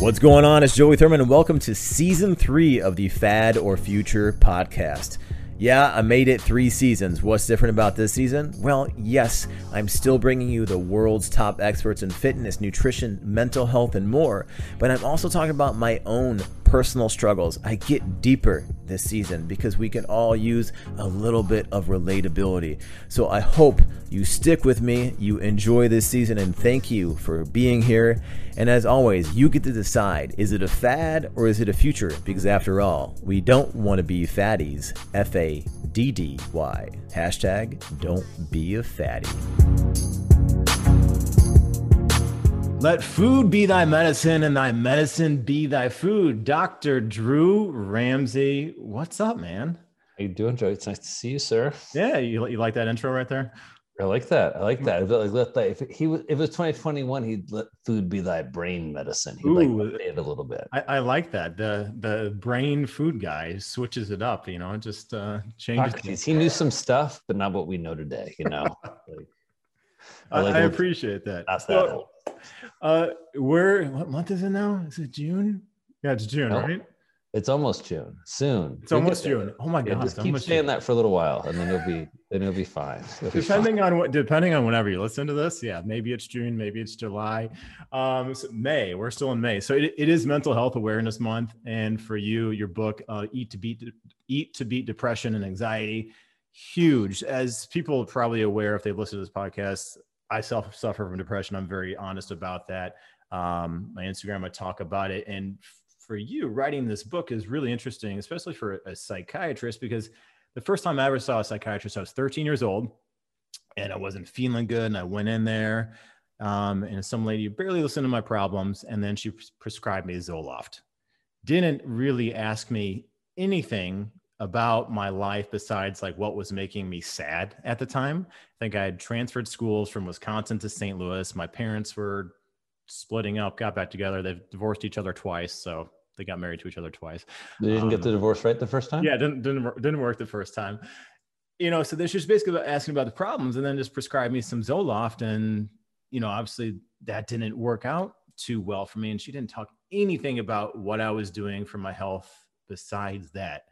What's going on? It's Joey Thurman, and welcome to season three of the Fad or Future podcast. Yeah, I made it three seasons. What's different about this season? Well, yes, I'm still bringing you the world's top experts in fitness, nutrition, mental health, and more, but I'm also talking about my own personal struggles. I get deeper this season because we can all use a little bit of relatability. So I hope you stick with me, you enjoy this season, and thank you for being here. And as always, you get to decide is it a fad or is it a future? Because after all, we don't want to be fatties. F A D D Y. Hashtag don't be a fatty. Let food be thy medicine and thy medicine be thy food. Dr. Drew Ramsey, what's up, man? How you doing, Joe? It's nice to see you, sir. Yeah, you, you like that intro right there? I like that. I like that. Like, let that if he was if it was 2021, he'd let food be thy brain medicine. He'd Ooh, like it a little bit. I, I, like that. The the brain food guy switches it up, you know, just uh changes. He knew some stuff, but not what we know today, you know. like, I, like I appreciate that. That's that. Uh, where? What month is it now? Is it June? Yeah, it's June, no, right? It's almost June. Soon. It's You'll almost June. Oh my yeah, god! Just keep saying June. that for a little while, and then you'll be then you'll be fine. You'll depending be fine. on what, depending on whenever you listen to this, yeah, maybe it's June, maybe it's July, um, so May. We're still in May, so it, it is Mental Health Awareness Month, and for you, your book, uh, "Eat to Beat Eat to Beat Depression and Anxiety." Huge, as people are probably aware if they listen to this podcast. I self suffer from depression. I'm very honest about that. Um, my Instagram, I talk about it. And for you, writing this book is really interesting, especially for a psychiatrist, because the first time I ever saw a psychiatrist, I was 13 years old and I wasn't feeling good. And I went in there, um, and some lady barely listened to my problems. And then she prescribed me Zoloft. Didn't really ask me anything about my life besides like what was making me sad at the time. I think I had transferred schools from Wisconsin to St. Louis. My parents were splitting up, got back together. They've divorced each other twice, so they got married to each other twice. They didn't um, get the divorce right the first time. Yeah, didn't didn't didn't work the first time. You know, so they're just basically asking about the problems, and then just prescribe me some Zoloft, and you know, obviously that didn't work out too well for me. And she didn't talk anything about what I was doing for my health besides that.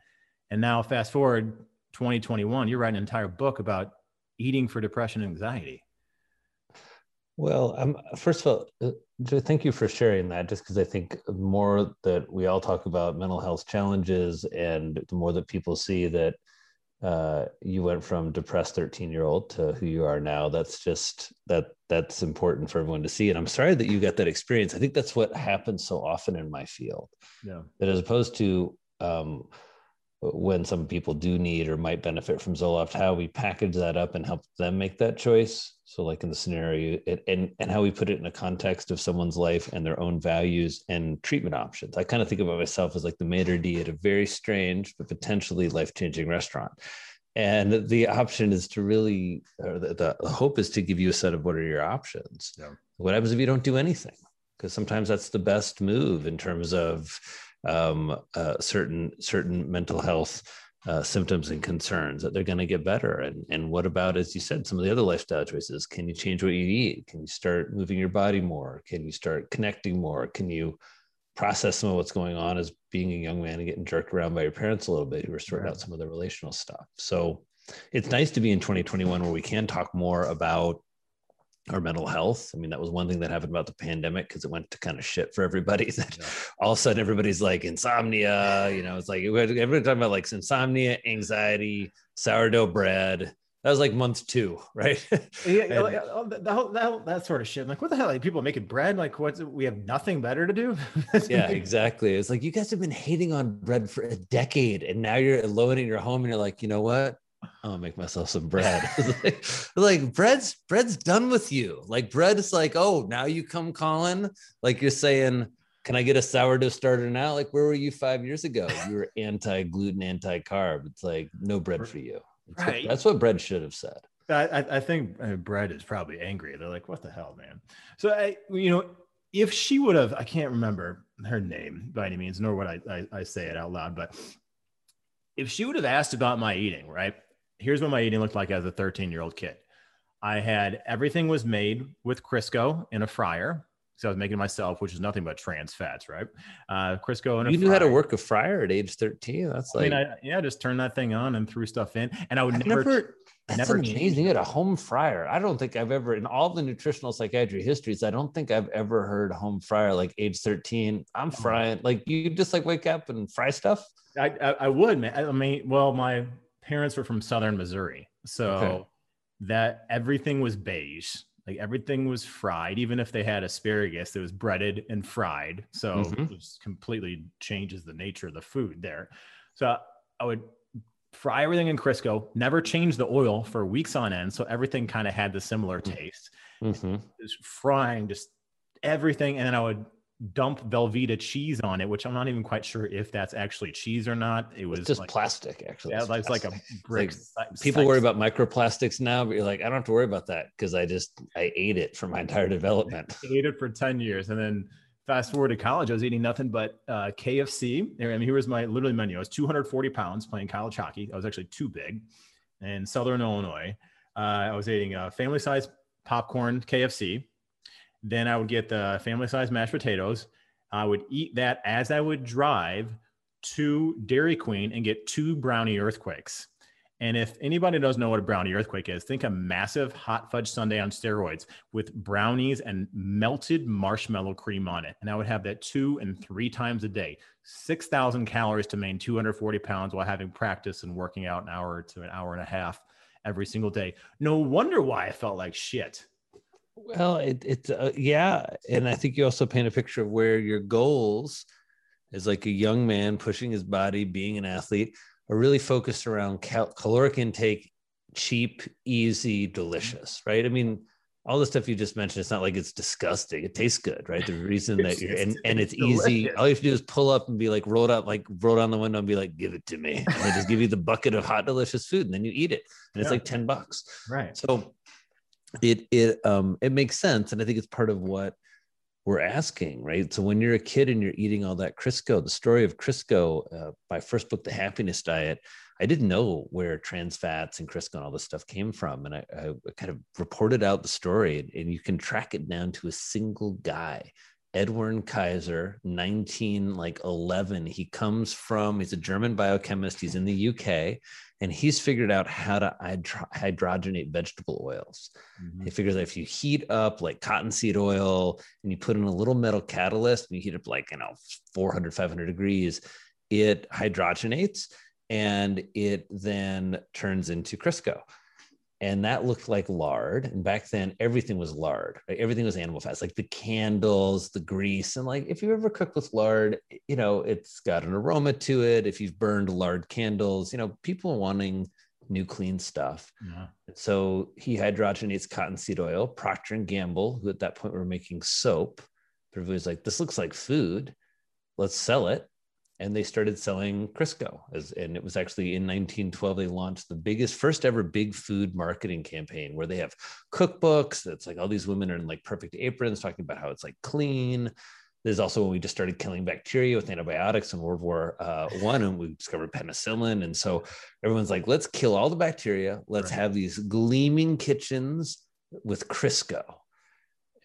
And now, fast forward 2021, you're writing an entire book about eating for depression and anxiety. Well, um, first of all, uh, thank you for sharing that. Just because I think the more that we all talk about mental health challenges, and the more that people see that uh, you went from depressed 13 year old to who you are now, that's just that that's important for everyone to see. And I'm sorry that you got that experience. I think that's what happens so often in my field. Yeah. That as opposed to um, when some people do need or might benefit from Zoloft, how we package that up and help them make that choice. So, like in the scenario, it, and and how we put it in a context of someone's life and their own values and treatment options. I kind of think about myself as like the maitre d' at a very strange but potentially life changing restaurant. And the option is to really, or the, the hope is to give you a set of what are your options. Yeah. What happens if you don't do anything? Because sometimes that's the best move in terms of um, uh, certain certain mental health uh, symptoms and concerns that they're going to get better. And and what about as you said some of the other lifestyle choices? Can you change what you eat? Can you start moving your body more? Can you start connecting more? Can you process some of what's going on as being a young man and getting jerked around by your parents a little bit who are sorting out some of the relational stuff? So it's nice to be in 2021 where we can talk more about our mental health. I mean, that was one thing that happened about the pandemic because it went to kind of shit for everybody. That yeah. all of a sudden everybody's like insomnia. You know, it's like everybody talking about like insomnia, anxiety, sourdough bread. That was like month two, right? yeah, and, like, uh, oh, the whole, that, that sort of shit. I'm like, what the hell? Like people making bread? Like, what? We have nothing better to do? yeah, exactly. It's like you guys have been hating on bread for a decade, and now you're alone in your home, and you're like, you know what? I'm gonna make myself some bread. like, like, bread's bread's done with you. Like bread is like, oh, now you come calling. Like you're saying, can I get a sourdough starter now? Like where were you five years ago? You were anti-gluten, anti-carb. It's like no bread for you. That's, right. what, that's what bread should have said. I, I think uh, bread is probably angry. They're like, what the hell, man? So I, you know, if she would have, I can't remember her name by any means, nor would I, I, I say it out loud, but if she would have asked about my eating, right? Here's what my eating looked like as a 13 year old kid. I had everything was made with Crisco in a fryer. So I was making myself, which is nothing but trans fats, right? Uh, Crisco and you knew how to work a fryer at age 13. That's like, I mean, I, yeah, just turn that thing on and threw stuff in. And I would I've never, never that's never amazing. You had a home fryer. I don't think I've ever, in all the nutritional psychiatry histories, I don't think I've ever heard home fryer like age 13. I'm frying. Like you just like wake up and fry stuff. I, I, I would, man. I mean, well, my parents were from Southern Missouri. So Okay. that everything was beige. Like everything was fried, even if they had asparagus, it was breaded and fried. So Mhm. it just completely changes the nature of the food there. So I would fry everything in Crisco, never change the oil for weeks on end. So everything kind of had the similar Mm. taste. Mhm. Just frying just everything. And then I would dump Velveeta cheese on it, which I'm not even quite sure if that's actually cheese or not. It was It's just like, plastic, actually. yeah, It's it's like a brick. like People worry about microplastics now, but you're like, I don't have to worry about that because I just I ate it for my entire development. I ate it for 10 years. And then fast forward to college, I was eating nothing but uh, KFC. I mean, here was my literally menu. I was 240 pounds playing college hockey. I was actually too big in Southern Illinois. Uh, I was eating a family size popcorn KFC. Then I would get the family size mashed potatoes. I would eat that as I would drive to Dairy Queen and get two brownie earthquakes. And if anybody doesn't know what a brownie earthquake is, think a massive hot fudge sundae on steroids with brownies and melted marshmallow cream on it. And I would have that two and three times a day, 6,000 calories to maintain 240 pounds while having practice and working out an hour to an hour and a half every single day. No wonder why I felt like shit. Well, it, it's uh, yeah, and I think you also paint a picture of where your goals, as like a young man pushing his body, being an athlete, are really focused around cal- caloric intake, cheap, easy, delicious, right? I mean, all the stuff you just mentioned, it's not like it's disgusting. It tastes good, right? The reason that you're and, it's- and it's easy. All you have to do is pull up and be like, roll up, like roll down the window and be like, give it to me. And just give you the bucket of hot, delicious food, and then you eat it. And it's Yeah. like 10 bucks. Right. So it it um it makes sense, and I think it's part of what we're asking, right? So when you're a kid and you're eating all that Crisco, the story of Crisco, uh, my first book, The Happiness Diet, I didn't know where trans fats and Crisco and all this stuff came from, and I, I kind of reported out the story, and, and you can track it down to a single guy. Edwin Kayser, 19 like 11. He comes from, he's a German biochemist. He's in the UK and he's figured out how to hydro- hydrogenate vegetable oils. Mhm. He figures that if you heat up like cottonseed oil and you put in a little metal catalyst and you heat up like, you know, 400, 500 degrees, it hydrogenates and it then turns into Crisco. And that looked like lard. And back then, everything was lard. Right? Everything was animal fats, like the candles, the grease. And like if you ever cook with lard, you know, it's got an aroma to it. If you've burned lard candles, you know, people wanting new clean stuff. Yeah. So he hydrogenates cottonseed oil. Procter and Gamble, who at that point were making soap, everybody's like, "This looks like food. Let's sell it." And they started selling Crisco. As, and it was actually in 1912 they launched the biggest, first ever big food marketing campaign where they have cookbooks. It's like all these women are in like perfect aprons talking about how it's like clean. There's also when we just started killing bacteria with antibiotics in World War uh, One, and we discovered penicillin. And so everyone's like, let's kill all the bacteria. Let's Right. have these gleaming kitchens with Crisco.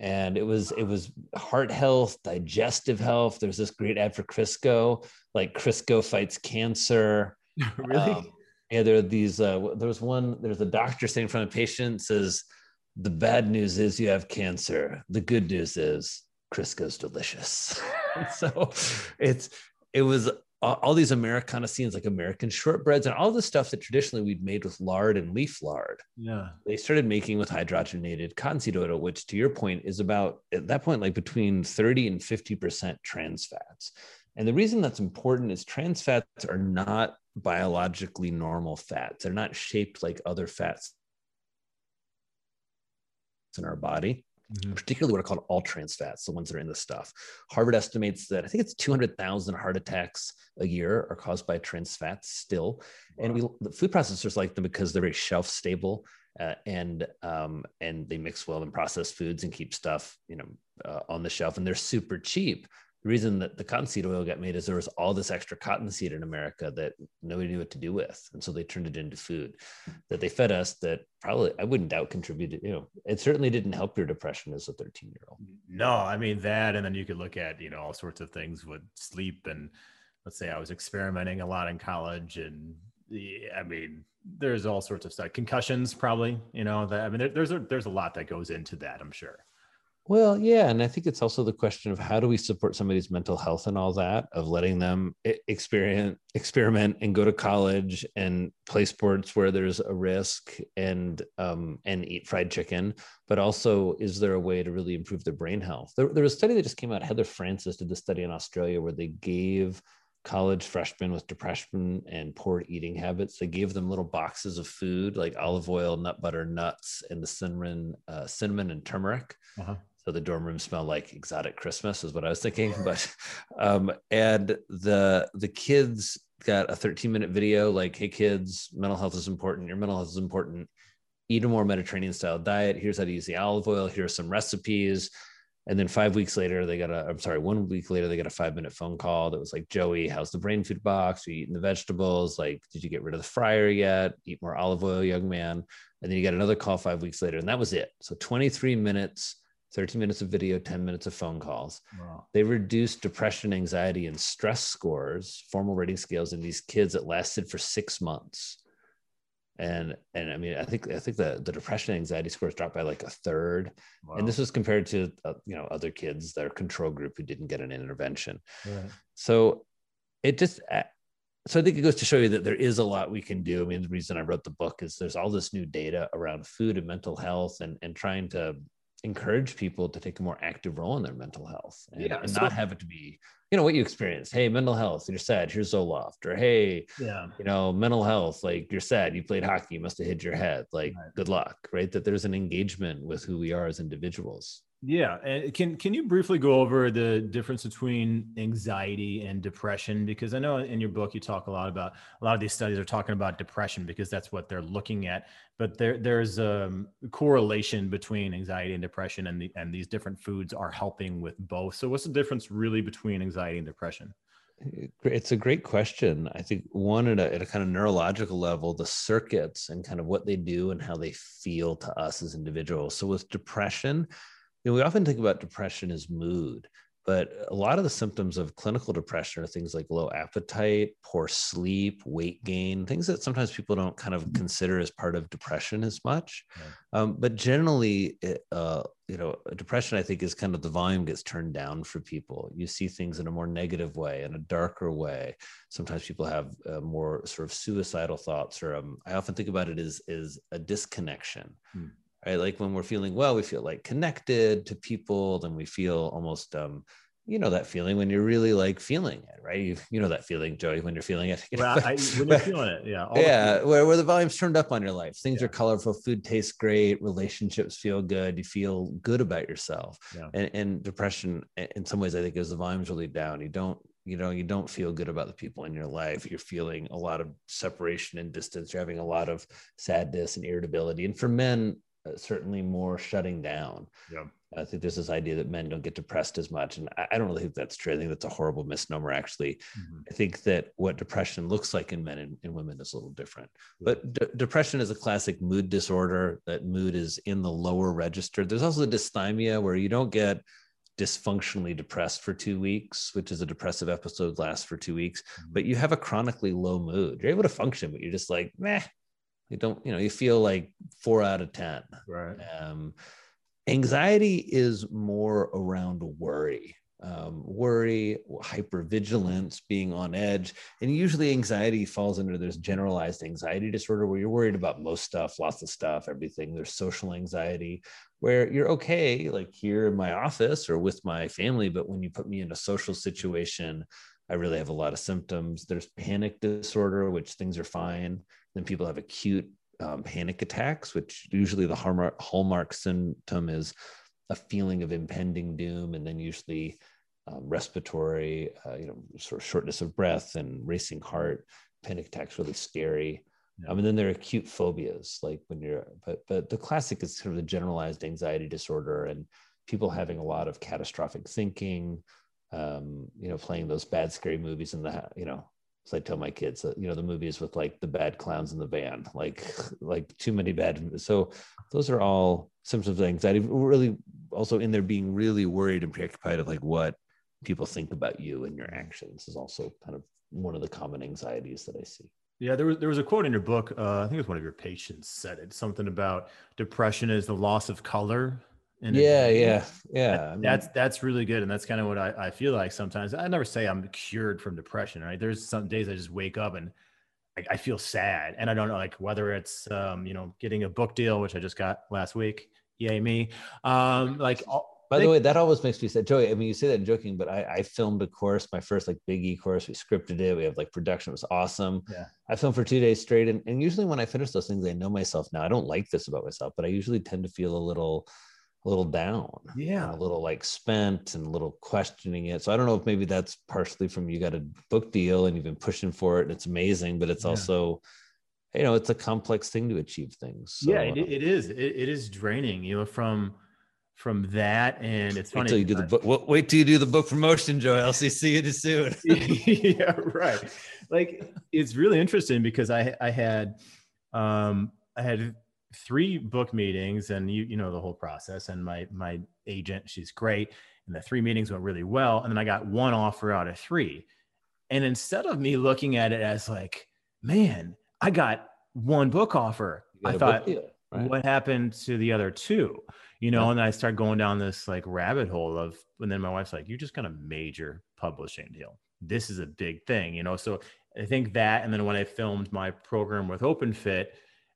And it was it was heart health, digestive health. There's this great ad for Crisco, like Crisco fights cancer. really? Um, yeah, there are these. Uh, there was one. There's a doctor sitting in front of a patient says, "The bad news is you have cancer. The good news is Crisco's delicious." so it's it was all, all these Americana scenes like American shortbreads and all the stuff that traditionally we'd made with lard and leaf lard. yeah. They started making with hydrogenated cottonseed oil, which to your point is about at that point like between 30 and 50 percent trans fats. And the reason that's important is trans fats are not biologically normal fats. They're not shaped like other fats in our body, Mhm. particularly what are called all trans fats, the ones that are in the stuff. Harvard estimates that I think it's 200,000 heart attacks a year are caused by trans fats still. And we the food processors like them because they're very shelf stable uh, and um, and they mix well in processed foods and keep stuff you know uh, on the shelf and they're super cheap the reason that the cottonseed oil got made is there was all this extra cottonseed in America that nobody knew what to do with. And so they turned it into food that they fed us that probably I wouldn't doubt contributed, you know, it certainly didn't help your depression as a 13 year old. No, I mean that. And then you could look at, you know, all sorts of things with sleep. And let's say I was experimenting a lot in college and I mean, there's all sorts of stuff, concussions, probably, you know, that I mean, there, there's a, there's a lot that goes into that, I'm sure. Well, yeah, and I think it's also the question of how do we support somebody's mental health and all that of letting them experience experiment and go to college and play sports where there's a risk and um, and eat fried chicken, but also is there a way to really improve their brain health? There, there was a study that just came out. Heather Francis did the study in Australia where they gave college freshmen with depression and poor eating habits. They gave them little boxes of food like olive oil, nut butter, nuts, and the cinnamon, uh, cinnamon and turmeric. Uh-huh so the dorm room smelled like exotic Christmas is what I was thinking. But um, and the the kids got a 13 minute video like, hey kids, mental health is important. Your mental health is important. Eat a more Mediterranean style diet. Here's how to use the olive oil. Here are some recipes. And then five weeks later, they got a, I'm sorry, one week later, they got a five minute phone call that was like, Joey, how's the brain food box? Are you eating the vegetables? Like, did you get rid of the fryer yet? Eat more olive oil, young man. And then you got another call five weeks later, and that was it. So 23 minutes 13 minutes of video, 10 minutes of phone calls. Wow. They reduced depression, anxiety, and stress scores, formal rating scales in these kids that lasted for six months. And and I mean, I think I think the, the depression anxiety scores dropped by like a third. Wow. And this was compared to uh, you know other kids, their control group who didn't get an intervention. Right. So it just uh, so I think it goes to show you that there is a lot we can do. I mean, the reason I wrote the book is there's all this new data around food and mental health and, and trying to encourage people to take a more active role in their mental health and, yeah, and so, not have it to be you know what you experience. Hey mental health you're sad here's zoloft or hey yeah. you know mental health like you're sad you played hockey you must have hit your head like right. good luck right? That there's an engagement with who we are as individuals yeah, and can can you briefly go over the difference between anxiety and depression? Because I know in your book you talk a lot about a lot of these studies are talking about depression because that's what they're looking at. But there there's a correlation between anxiety and depression, and the and these different foods are helping with both. So what's the difference really between anxiety and depression? Eh, it's a great question. I think one at a, at a kind of neurological level, the circuits and kind of what they do and how they feel to us as individuals. So with depression you know, we often think about depression as mood, but a lot of the symptoms of clinical depression are things like low appetite, poor sleep, weight gain, things that sometimes people don't kind of consider as part of depression as much. Yeah. Um, but generally, it, uh, you know, depression, I think, is kind of the volume gets turned down for people. You see things in a more negative way, in a darker way. Sometimes people have uh, more sort of suicidal thoughts, or um, I often think about it as, as a disconnection. Hmm right? Like when we're feeling well, we feel like connected to people, then we feel almost, um, you know, that feeling when you're really like feeling it, right? You, you know that feeling, Joey, when you're feeling it. Well, I, when you're feeling it, yeah. yeah, where, where the volume's turned up on your life. Things yeah. are colorful, food tastes great, relationships feel good, you feel good about yourself. Yeah. And, and depression, in some ways, I think, is the volume's really down. You don't you know you don't feel good about the people in your life you're feeling a lot of separation and distance you're having a lot of sadness and irritability and for men certainly more shutting down. Yeah. I think there's this idea that men don't get depressed as much. And I, I don't really think that's true. I think that's a horrible misnomer, actually. Mm-hmm. I think that what depression looks like in men and, and women is a little different. Yeah. But d- depression is a classic mood disorder. That mood is in the lower register. There's also dysthymia where you don't get dysfunctionally depressed for two weeks, which is a depressive episode lasts for two weeks, mm-hmm. but you have a chronically low mood. You're able to function, but you're just like, meh, you don't, you know, you feel like four out of 10. Right. Um, anxiety is more around worry. Um, worry, hypervigilance, being on edge. And usually anxiety falls under this generalized anxiety disorder where you're worried about most stuff, lots of stuff, everything. There's social anxiety where you're okay, like here in my office or with my family. But when you put me in a social situation, I really have a lot of symptoms. There's panic disorder, which things are fine. Then people have acute um, panic attacks, which usually the hallmark, hallmark symptom is a feeling of impending doom, and then usually um, respiratory, uh, you know, sort of shortness of breath and racing heart. Panic attacks really scary. Yeah. Um, and then there are acute phobias, like when you're, but but the classic is sort of the generalized anxiety disorder and people having a lot of catastrophic thinking, um, you know, playing those bad, scary movies in the, you know, so I tell my kids that, you know, the movies with like the bad clowns in the van, like, like too many bad. So those are all symptoms of anxiety. Really also in there being really worried and preoccupied of like what people think about you and your actions is also kind of one of the common anxieties that I see. Yeah, there was there was a quote in your book. Uh, I think it was one of your patients said it. Something about depression is the loss of color yeah, yeah, yeah. that's that's really good, and that's kind of what I, I feel like sometimes. I never say I'm cured from depression, right? There's some days I just wake up and I, I feel sad, and I don't know like whether it's um, you know getting a book deal, which I just got last week. Yay me! Um, like all, by the way, that always makes me sad. Joey, I mean, you say that joking, but I, I filmed a course, my first like big e course. We scripted it. We have like production. It was awesome. Yeah. I filmed for two days straight. And, and usually when I finish those things, I know myself now. I don't like this about myself, but I usually tend to feel a little a little down yeah a little like spent and a little questioning it. So i don't know if maybe that's partially from you got a book deal and you've been pushing for it and it's amazing but it's yeah. also you know it's a complex thing to achieve things so, yeah it, it is it, it is draining you know from from that and it's funny until you do the book wait till you do the book promotion joe see you soon. Yeah right. Like it's really interesting because i i had um i had three book meetings and you you know the whole process. And my my agent she's great. And the three meetings went really well. And then i got one offer out of three. And instead of me looking at it as like man i got one book offer. I thought deal, right? what happened to the other two? You know yeah. and i start going down this like rabbit hole of and then my wife's like you just got a major publishing deal. This is a big thing you know? So i think that and then when i filmed my program with openfit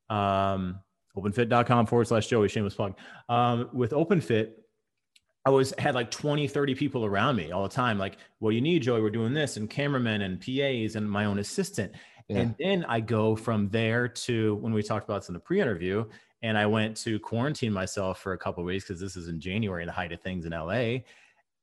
um openfit.com forward slash Joey, shameless plug. Um, with OpenFit, I was had like 20, 30 people around me all the time. Like, what do you need, Joey? We're doing this, and cameramen and PAs and my own assistant. Yeah. And then I go from there to when we talked about this in the pre-interview, and I went to quarantine myself for a couple weeks because this is in January, the height of things in LA.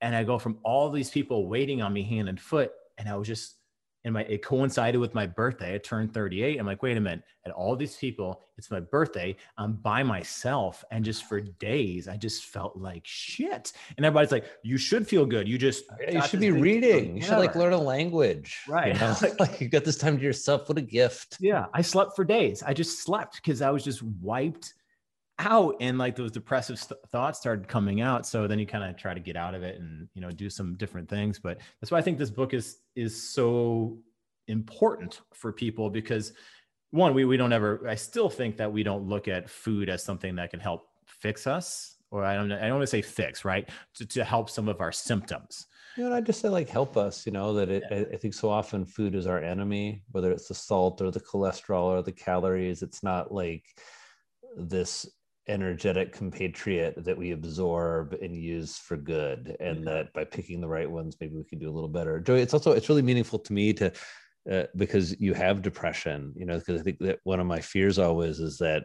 And I go from all these people waiting on me hand and foot, and I was just and my it coincided with my birthday. I turned 38. I'm like, wait a minute, at all these people, it's my birthday. I'm by myself. And just for days, I just felt like shit. And everybody's like, you should feel good. You just you should be reading. You should like learn a language. Right. You know? like you got this time to yourself. What a gift. Yeah. I slept for days. I just slept because I was just wiped out and like those depressive st- thoughts started coming out so then you kind of try to get out of it and you know do some different things but that's why i think this book is is so important for people because one we, we don't ever i still think that we don't look at food as something that can help fix us or i don't i don't want to say fix right to, to help some of our symptoms you know i just say like help us you know that it, yeah. I, I think so often food is our enemy whether it's the salt or the cholesterol or the calories it's not like this energetic compatriot that we absorb and use for good and that by picking the right ones maybe we can do a little better. Joey it's also it's really meaningful to me to uh, because you have depression you know because i think that one of my fears always is that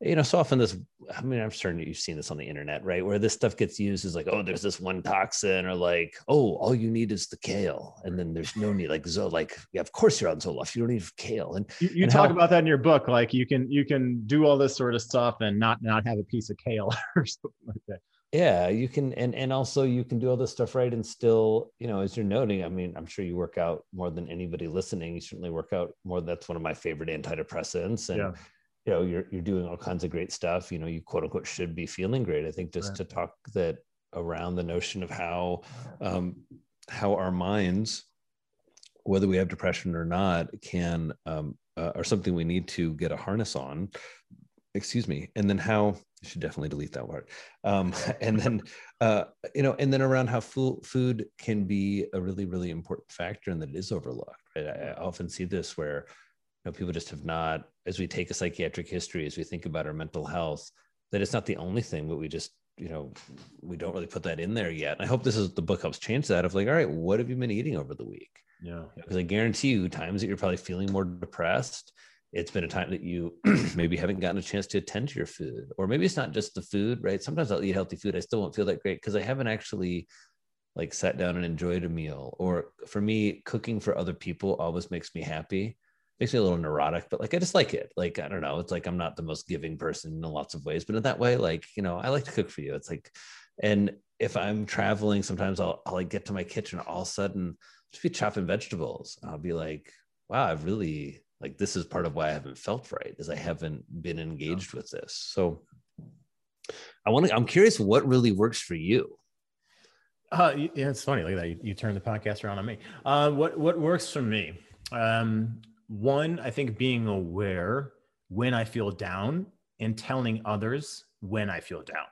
you know, so often this, I mean, I'm certain you've seen this on the internet, right? Where this stuff gets used is like, oh, there's this one toxin, or like, oh, all you need is the kale. And then there's no need, like, so like, yeah, of course you're on Zoloft. You don't need kale. And you, you and talk how, about that in your book. Like you can, you can do all this sort of stuff and not, not have a piece of kale or something like that. Yeah, you can, and and also you can do all this stuff right and still, you know, as you're noting, I mean, I'm sure you work out more than anybody listening. You certainly work out more. That's one of my favorite antidepressants, and yeah you know you're you're doing all kinds of great stuff you know you quote unquote should be feeling great. I think just right. to talk that around the notion of how um, how our minds whether we have depression or not can um, uh, are something we need to get a harness on. Excuse me. And then how I should definitely delete that word um, and then uh, you know and then around how food food can be a really really important factor and that it is overlooked right? I, I often see this where know, people just have not, as we take a psychiatric history, as we think about our mental health, that it's not the only thing, but we just, you know, we don't really put that in there yet. And I hope this is the book helps change that of like, all right, what have you been eating over the week? Yeah. Because I guarantee you, times that you're probably feeling more depressed, it's been a time that you maybe haven't gotten a chance to attend to your food, or maybe it's not just the food, right? Sometimes I'll eat healthy food, I still won't feel that great because I haven't actually like sat down and enjoyed a meal. Or for me, cooking for other people always makes me happy makes me a little neurotic, but like I just like it. Like I don't know, it's like I'm not the most giving person in lots of ways, but in that way, like you know, I like to cook for you. It's like, and if I'm traveling, sometimes I'll, I'll like get to my kitchen, all of a sudden just be chopping vegetables. I'll be like, wow, I've really like this is part of why I haven't felt right, is I haven't been engaged with this. So I want to. I'm curious what really works for you. Uh, yeah, it's funny. Look at that. You, you turned the podcast around on me. Uh, what what works for me? Um, one, I think being aware when I feel down and telling others when I feel down.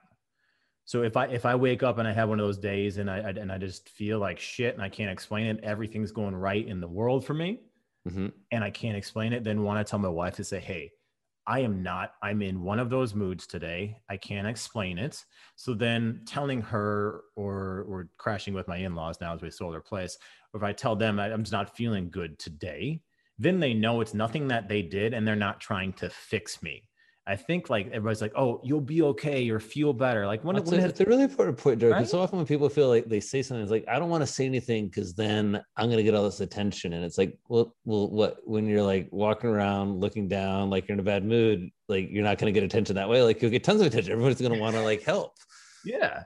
So if I if I wake up and I have one of those days and I, I and I just feel like shit and I can't explain it, everything's going right in the world for me, mm-hmm. and I can't explain it, then want to tell my wife to say, "Hey, I am not. I'm in one of those moods today. I can't explain it." So then telling her or or crashing with my in-laws now as we sold their place, or if I tell them I'm just not feeling good today, then they know it's nothing that they did and they're not trying to fix me. I think like everybody's like, oh, you'll be okay or feel better. Like when, That's when a, it's a really important point. Because right? so often when people feel like they say something, it's like, I don't want to say anything because then I'm gonna get all this attention. And it's like, well, well, what when you're like walking around looking down, like you're in a bad mood, like you're not gonna get attention that way. Like you'll get tons of attention. Everybody's gonna want to like help. Yeah.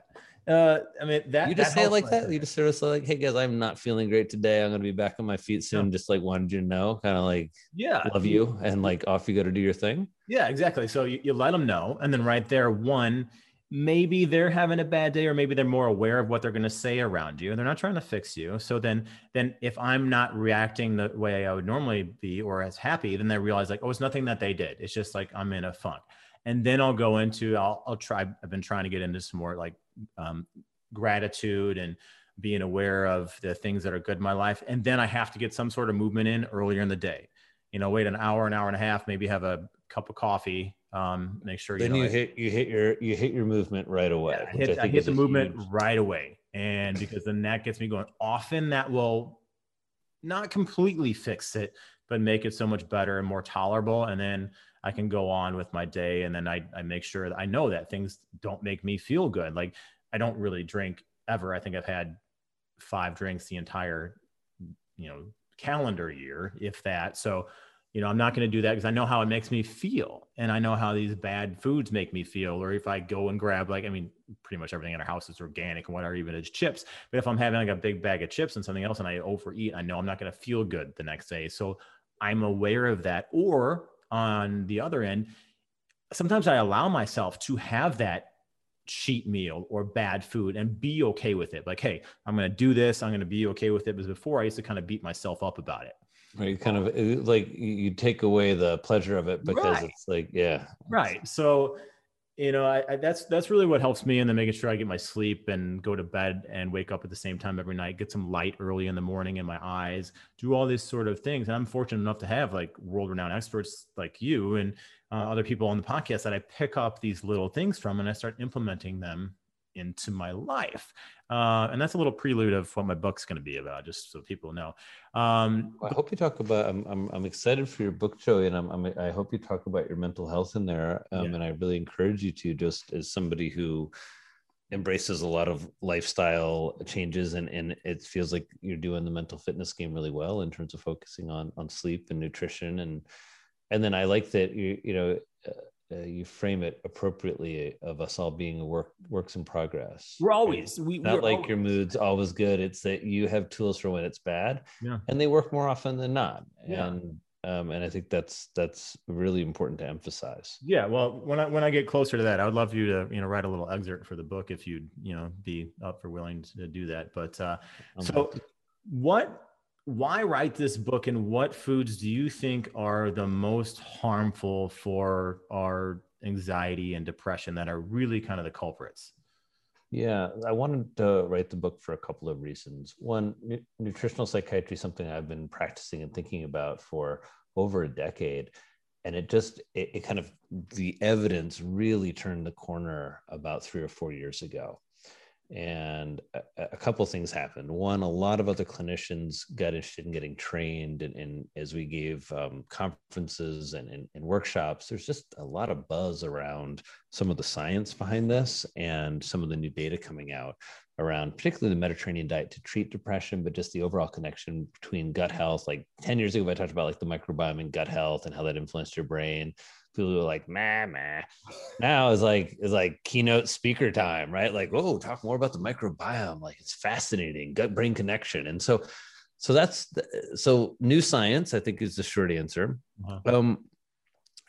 Uh, I mean that you just that say it like that. You just sort of say like, "Hey guys, I'm not feeling great today. I'm going to be back on my feet soon." Yeah. Just like wanted you to know, kind of like, yeah, love you, and like off you go to do your thing. Yeah, exactly. So you, you let them know, and then right there, one, maybe they're having a bad day, or maybe they're more aware of what they're going to say around you, and they're not trying to fix you. So then, then if I'm not reacting the way I would normally be, or as happy, then they realize like, oh, it's nothing that they did. It's just like I'm in a funk and then I'll go into I'll I'll try I've been trying to get into some more like um, gratitude and being aware of the things that are good in my life. And then I have to get some sort of movement in earlier in the day. You know, wait an hour, an hour and a half, maybe have a cup of coffee. Um, make sure you then know, you hit you hit your you hit your movement right away. Yeah, I hit, I I hit the movement huge... right away, and because then that gets me going. Often that will not completely fix it, but make it so much better and more tolerable. And then I can go on with my day. And then I, I make sure that I know that things don't make me feel good. Like I don't really drink ever. I think I've had five drinks the entire, you know, calendar year, if that. So, you know, I'm not going to do that because I know how it makes me feel. And I know how these bad foods make me feel. Or if I go and grab, like, I mean, pretty much everything in our house is organic and whatever, even it's chips. But if I'm having like a big bag of chips and something else and I overeat, I know I'm not going to feel good the next day. So I'm aware of that. Or on the other end, sometimes I allow myself to have that cheat meal or bad food and be okay with it. Like, hey, I'm going to do this. I'm going to be okay with it. Because before I used to kind of beat myself up about it. Right. Kind of uh, like you take away the pleasure of it because right. it's like, yeah. Right. So, you know, I, I, that's that's really what helps me, and then making sure I get my sleep and go to bed and wake up at the same time every night, get some light early in the morning in my eyes, do all these sort of things. And I'm fortunate enough to have like world-renowned experts like you and uh, other people on the podcast that I pick up these little things from and I start implementing them into my life. Uh, and that's a little prelude of what my book's going to be about, just so people know. Um, I hope you talk about. I'm, I'm, I'm excited for your book, Joey, and I'm, I'm i hope you talk about your mental health in there. Um, yeah. And I really encourage you to, just as somebody who embraces a lot of lifestyle changes, and and it feels like you're doing the mental fitness game really well in terms of focusing on on sleep and nutrition and and then I like that you you know uh, you frame it appropriately of us all being work works in progress. We're always we not like always. your mood's always good. It's that you have tools for when it's bad, yeah. and they work more often than not. Yeah. And um, and I think that's that's really important to emphasize. Yeah, well, when I when I get closer to that, I would love you to you know write a little excerpt for the book if you'd you know be up for willing to do that. But uh, so, what why write this book and what foods do you think are the most harmful for our anxiety and depression that are really kind of the culprits? Yeah, I wanted to write the book for a couple of reasons. One, nutritional psychiatry is something I've been practicing and thinking about for over a decade. And it just, it, it kind of, the evidence really turned the corner about three or four years ago and a, a couple things happened. One a lot of other clinicians got interested in getting trained and, and as we gave um, conferences and, and, and, workshops there's just a lot of buzz around some of the science behind this and some of the new data coming out around particularly the mediterranean diet to treat depression but just the overall connection between gut health. Like 10 years ago i talked about like the microbiome and gut health and how that influenced your brain people were like, meh, meh. Now it's like it's like keynote speaker time, right? Like, oh, talk more about the microbiome. Like it's fascinating, gut brain connection. And so, so that's the, so new science, I think, is the short answer. Uh-huh. Um,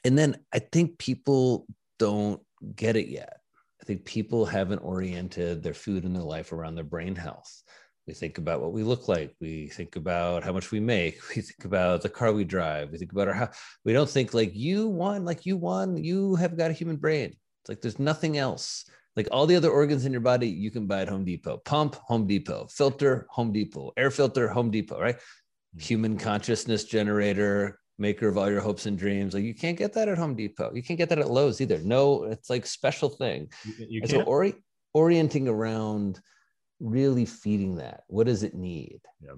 and then I think people don't get it yet. I think people haven't oriented their food and their life around their brain health we think about what we look like. We think about how much we make. We think about the car we drive. We think about our house we don't think like you won like you won you have got a human brain. It's like there's nothing else. Like all the other organs in your body you can buy at home depot. Pump home depot. Filter home depot. Air filter home depot right? Mm-hmm. human consciousness generator maker of all your hopes and dreams. Like you can't get that at home depot. You can't get that at lowes either. No it's like special thing. You, you so ori- orienting around really feeding that? What does it need? Yeah.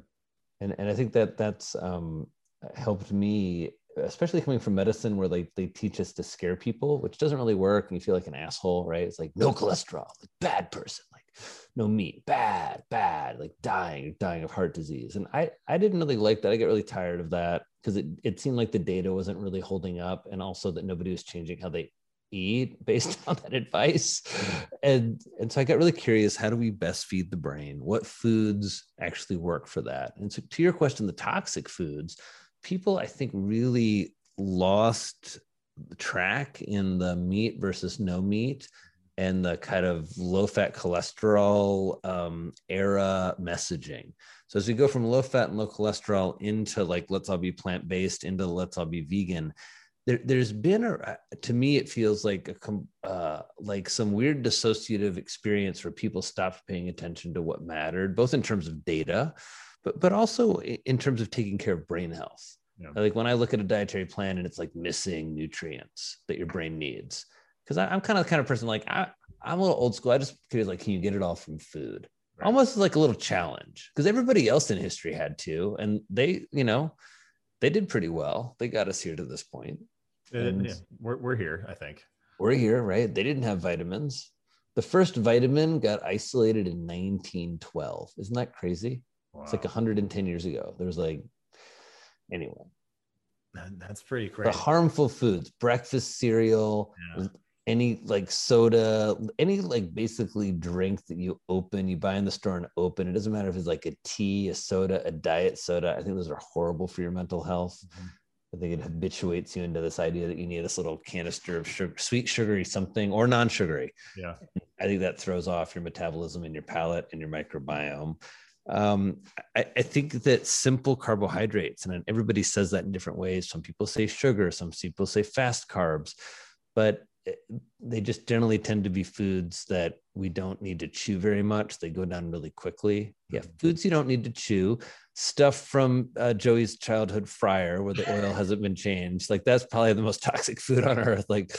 and and i think that that's um, helped me especially coming from medicine where they, they teach us to scare people which doesn't really work and you feel like an asshole right? It's like no cholesterol like bad person like no meat bad bad like dying dying of heart disease. And i i didn't really like that. I get really tired of that because it, it seemed like the data wasn't really holding up and also that nobody was changing how they eat based on that advice. And and so i got really curious how do we best feed the brain? What foods actually work for that? And so to your question the toxic foods people i think really lost track in the meat versus no meat and the kind of low fat cholesterol um, era messaging. So as we go from low fat and low cholesterol into like let's all be plant based into let's all be vegan, there, there's been a to me it feels like a uh, like some weird dissociative experience where people stopped paying attention to what mattered both in terms of data but but also in terms of taking care of brain health. Yeah. like when i look at a dietary plan and it's like missing nutrients that your brain needs because i'm kind of the kind of person like I, i'm a little old school. I just feel like can you get it all from food? Right. almost like a little challenge because everybody else in history had to and they you know they did pretty well. They got us here to this point and yeah, we're, we're here, I think. We're here, right? They didn't have vitamins. The first vitamin got isolated in 1912. Isn't that crazy? Wow. It's like 110 years ago. There was like, anyway. That's pretty crazy. The harmful foods, breakfast cereal, yeah. any like soda, any like basically drink that you open, you buy in the store and open. It doesn't matter if it's like a tea, a soda, a diet soda. I think those are horrible for your mental health. Mm-hmm. I think it habituates you into this idea that you need this little canister of sugar, sweet sugary something or non-sugary. Yeah. I think that throws off your metabolism and your palate and your microbiome. Um, I, I, think that simple carbohydrates, and everybody says that in different ways. Some people say sugar, some people say fast carbs, but they just generally tend to be foods that we don't need to chew very much. They go down really quickly. Yeah, mm-hmm. foods you don't need to chew. Stuff from uh, Joey's childhood fryer where the oil hasn't been changed. Like that's probably the most toxic food on earth. Like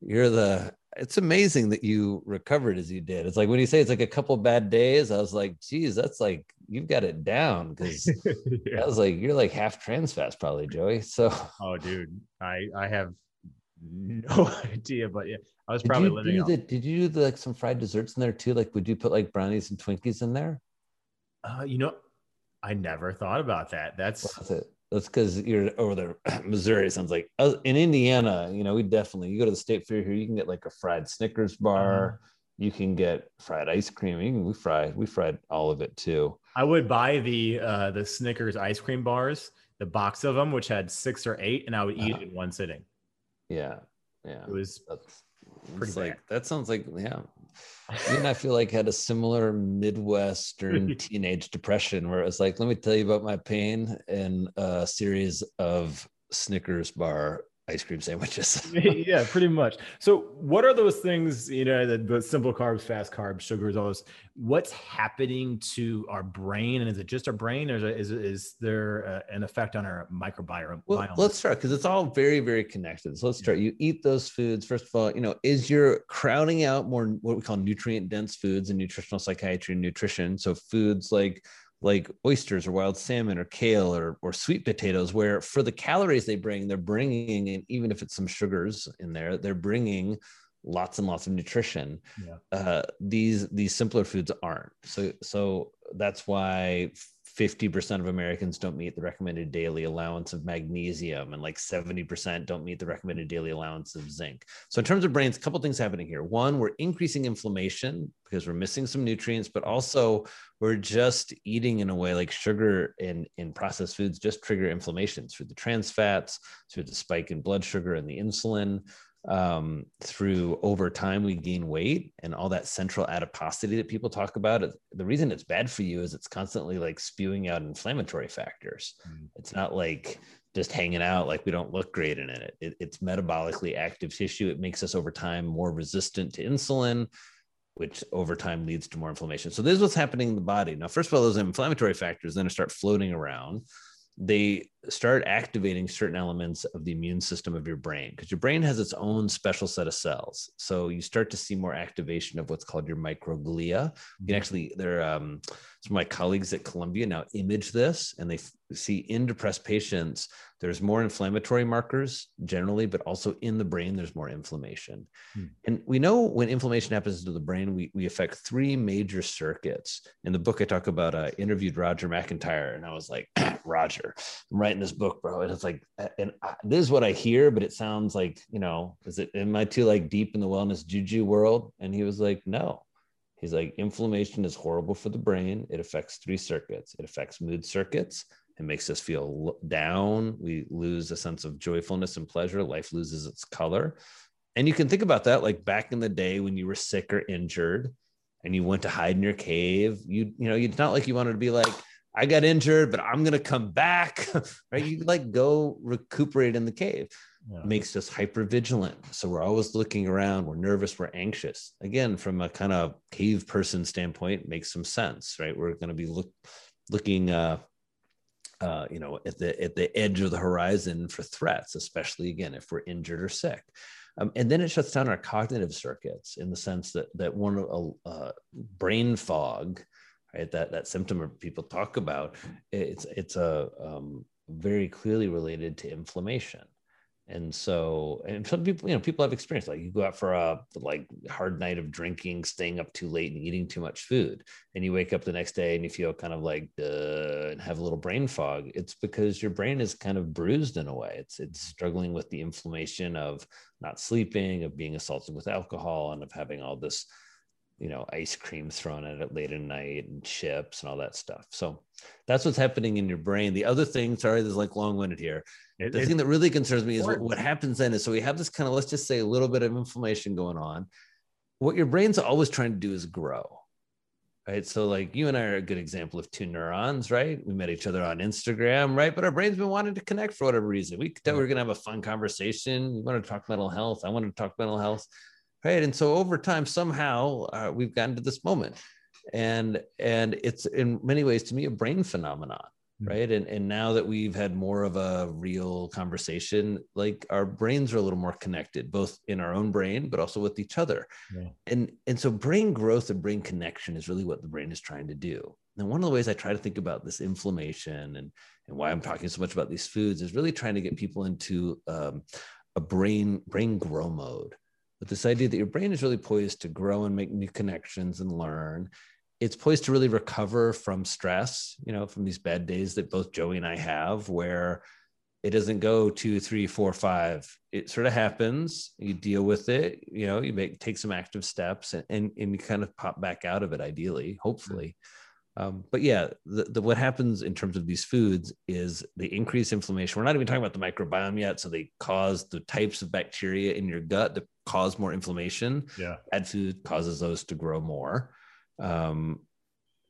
you're the. It's amazing that you recovered as you did. It's like when you say it's like a couple bad days. I was like, geez, that's like you've got it down because yeah. I was like you're like half trans fats probably, Joey. So. Oh, dude, I I have no idea, but yeah, I was probably did living. Do the, did you do the, like some fried desserts in there too? Like, would you put like brownies and Twinkies in there? Uh, you know, I never thought about that. That's that's it. That's because you're over there. Missouri sounds like uh, in Indiana. You know, we definitely you go to the state fair here. You can get like a fried Snickers bar. Uh-huh. You can get fried ice cream. Can, we fried we fried all of it too. I would buy the uh, the Snickers ice cream bars, the box of them, which had six or eight, and I would eat uh-huh. it in one sitting. Yeah, yeah. It was That's, pretty like that sounds like yeah. You and I feel like had a similar Midwestern teenage depression where it was like, let me tell you about my pain and a series of Snickers bar ice cream sandwiches. yeah, pretty much. So, what are those things? You know, the, the, simple carbs, fast carbs, sugars, all those. What's happening to our brain, and is it just our brain, or is is, is there uh, an effect on our microbiome? Well, let's start because it's all very, very connected. So let's start. You eat those foods. First of all, you know, is you're crowding out more what we call nutrient dense foods in nutritional psychiatry and nutrition. So foods like like oysters or wild salmon or kale or, or sweet potatoes where for the calories they bring they're bringing and even if it's some sugars in there they're bringing lots and lots of nutrition yeah. uh, these these simpler foods aren't so so that's why 50% of Americans don't meet the recommended daily allowance of magnesium, and like 70% don't meet the recommended daily allowance of zinc. So, in terms of brains, a couple things happening here. One, we're increasing inflammation because we're missing some nutrients, but also we're just eating in a way like sugar in, in processed foods just trigger inflammation through the trans fats, through the spike in blood sugar and the insulin um, through over time we gain weight and all that central adiposity that people talk about the reason it's bad for you is it's constantly like spewing out inflammatory factors. Mm. it's not like just hanging out like we don't look great in it. it it's metabolically active tissue. It makes us over time more resistant to insulin which over time leads to more inflammation. So this is what's happening in the body. Now first of all those inflammatory factors then start floating around they start activating certain elements of the immune system of your brain because your brain has its own special set of cells. So you start to see more activation of what's called your microglia. You can mm-hmm. actually, there, um, some of my colleagues at Columbia now image this and they see in depressed patients, there's more inflammatory markers generally, but also in the brain, there's more inflammation. Hmm. And we know when inflammation happens to the brain, we, we affect three major circuits. In the book, I talk about, I uh, interviewed Roger McIntyre and I was like, Roger, I'm writing this book, bro. And it's like, and I, this is what I hear, but it sounds like, you know, is it, am I too like deep in the wellness juju world? And he was like, no, He's like, inflammation is horrible for the brain. It affects three circuits. It affects mood circuits. It makes us feel down. We lose a sense of joyfulness and pleasure. Life loses its color. And you can think about that like back in the day when you were sick or injured and you went to hide in your cave. You, you know, it's not like you wanted to be like, I got injured, but I'm gonna come back. right. You like go recuperate in the cave yeah. makes us hyper vigilant. So we're always looking around, we're nervous, we're anxious. Again, from a kind of cave person standpoint, makes some sense, right? We're going to be look, looking, uh, uh, you know, at the at the edge of the horizon for threats, especially again if we're injured or sick. Um, and then it shuts down our cognitive circuits in the sense that that one uh, uh, brain fog, right? That that symptom people talk about, it's it's a um, very clearly related to inflammation and so and some people you know people have experience like you go out for a like hard night of drinking staying up too late and eating too much food and you wake up the next day and you feel kind of like and have a little brain fog it's because your brain is kind of bruised in a way. It's it's struggling with the inflammation of not sleeping of being assaulted with alcohol and of having all this you know ice cream thrown at it late at night and chips and all that stuff. So that's what's happening in your brain. The other thing sorry there's like long-winded here it, the thing that really concerns me is what, what happens then is so we have this kind of let's just say a little bit of inflammation going on. What your brain's always trying to do is grow. Right. So, like you and I are a good example of two neurons, right? We met each other on Instagram, right? But our brain's been wanting to connect for whatever reason. We thought we were going to have a fun conversation. We wanted to talk mental health. I wanted to talk mental health. Right. And so, over time, somehow uh, we've gotten to this moment. And and it's in many ways to me a brain phenomenon. Right? And and now that we've had more of a real conversation like our brains are a little more connected both in our own brain but also with each other. Yeah. and and so brain growth and brain connection is really what the brain is trying to do. And one of the ways i try to think about this inflammation and and why i'm talking so much about these foods is really trying to get people into um, a brain brain grow mode. With this idea that your brain is really poised to grow and make new connections and learn it's poised to really recover from stress, you know, from these bad days that both Joey and I have, where it doesn't go two, three, four, five. It sort of happens. You deal with it, you know, you make take some active steps and, and, and you kind of pop back out of it, ideally, hopefully. Um, but yeah, the, the, what happens in terms of these foods is they increase inflammation. We're not even talking about the microbiome yet. So they cause the types of bacteria in your gut that cause more inflammation. Yeah. Bad food causes those to grow more. Um,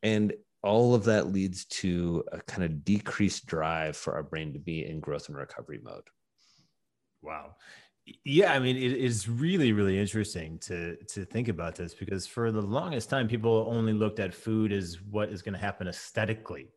and all of that leads to a kind of decreased drive for our brain to be in growth and recovery mode. Wow. Yeah, I mean, it is really, really interesting to to think about this because for the longest time, people only looked at food as what is going to happen aesthetically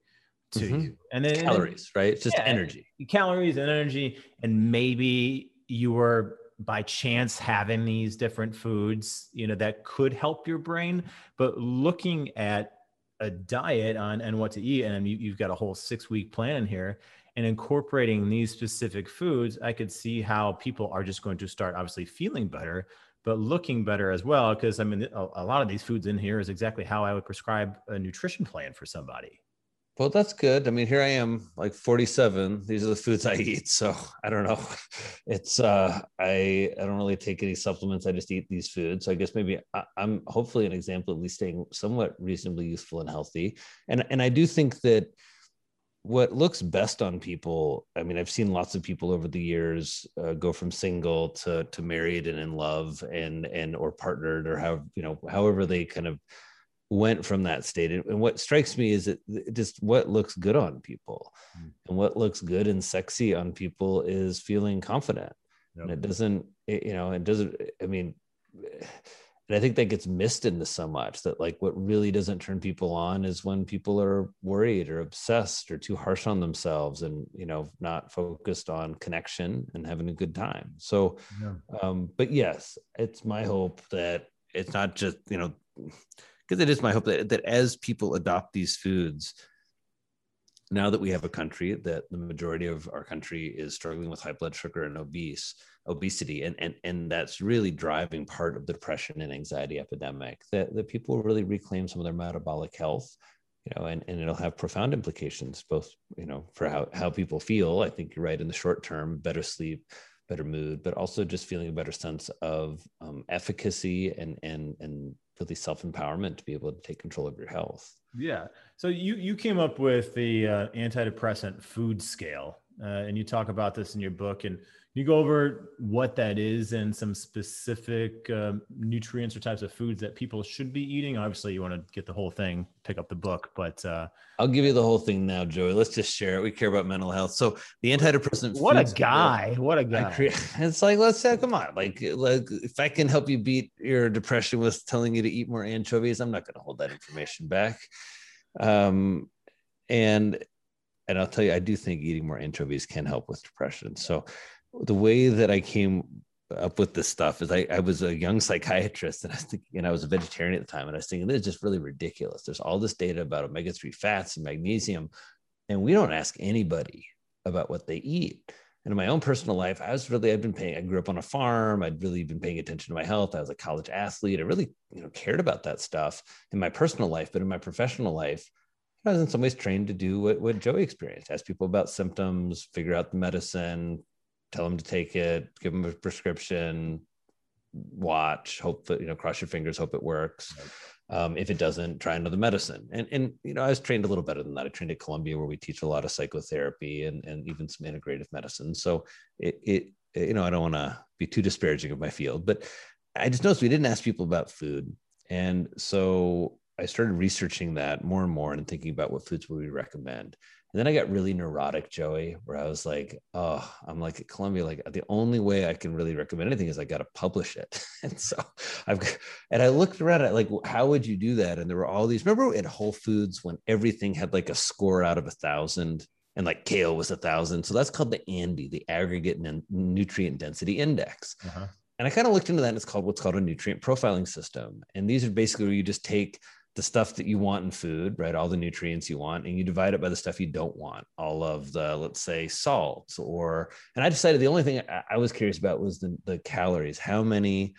to mm-hmm. you, and then calories, and, right? It's just yeah, energy, calories and energy, and maybe you were by chance having these different foods, you know, that could help your brain. But looking at a diet on and what to eat, and you, you've got a whole six week plan in here, and incorporating these specific foods, I could see how people are just going to start obviously feeling better, but looking better as well. Because I mean, a, a, lot of these foods in here is exactly how I would prescribe a nutrition plan for somebody. Well, that's good. I mean, here I am, like 47. These are the foods I eat. So I don't know. It's uh, I I don't really take any supplements. I just eat these foods. So I guess maybe I, I'm hopefully an example of at least staying somewhat reasonably useful and healthy. And and I do think that what looks best on people i mean i've seen lots of people over the years uh, go from single to to married and in love and and or partnered or have you know however they kind of went from that state and, and what strikes me is that just what looks good on people mm. and what looks good and sexy on people is feeling confident yep. and it doesn't it, you know it doesn't i mean and i think that gets missed into so much that like what really doesn't turn people on is when people are worried or obsessed or too harsh on themselves and you know not focused on connection and having a good time so yeah. um but yes it's my hope that it's not just you know because it is my hope that, that as people adopt these foods now that we have a country that the majority of our country is struggling with high blood sugar and obese obesity and and and that's really driving part of the depression and anxiety epidemic that, that people really reclaim some of their metabolic health you know and, and it'll have profound implications both you know for how, how people feel i think you're right in the short term better sleep better mood but also just feeling a better sense of um, efficacy and and and really self-empowerment to be able to take control of your health. Yeah. So you you came up with the uh, antidepressant food scale uh, and you talk about this in your book and you go over what that is and some specific uh, nutrients or types of foods that people should be eating. Obviously, you want to get the whole thing, pick up the book, but uh, I'll give you the whole thing now, Joey. Let's just share it. We care about mental health. So the antidepressant. What a guy! What a guy! it's like let's say, come on, like like if I can help you beat your depression with telling you to eat more anchovies, I'm not going to hold that information back. Um, and and I'll tell you, I do think eating more anchovies can help with depression. So the way that I came up with this stuff is I, I was a young psychiatrist and I was thinking, and I was a vegetarian at the time, and I was thinking this is just really ridiculous. There's all this data about omega three fats and magnesium, and we don't ask anybody about what they eat. And in my own personal life, I was really I've been paying. I grew up on a farm. I'd really been paying attention to my health. I was a college athlete. I really you know cared about that stuff in my personal life, but in my professional life. I was in some ways trained to do what, what Joey experienced, ask people about symptoms, figure out the medicine, tell them to take it, give them a prescription, watch, hope that, you know, cross your fingers, hope it works. Um, if it doesn't, try another medicine. And, and, you know, I was trained a little better than that. I trained at Columbia where we teach a lot of psychotherapy and, and even some integrative medicine. So it, it you know, I don't want to be too disparaging of my field, but I just noticed we didn't ask people about food. And so I started researching that more and more and thinking about what foods would we recommend. And then I got really neurotic, Joey, where I was like, oh, I'm like at Columbia, like the only way I can really recommend anything is I got to publish it. and so I've, and I looked around at like, how would you do that? And there were all these, remember at Whole Foods when everything had like a score out of a thousand and like kale was a thousand. So that's called the ANDI, the aggregate nutrient density index. Uh-huh. And I kind of looked into that and it's called what's called a nutrient profiling system. And these are basically where you just take the stuff that you want in food, right? All the nutrients you want, and you divide it by the stuff you don't want, all of the, let's say, salt or, and I decided the only thing I, was curious about was the, the calories. How many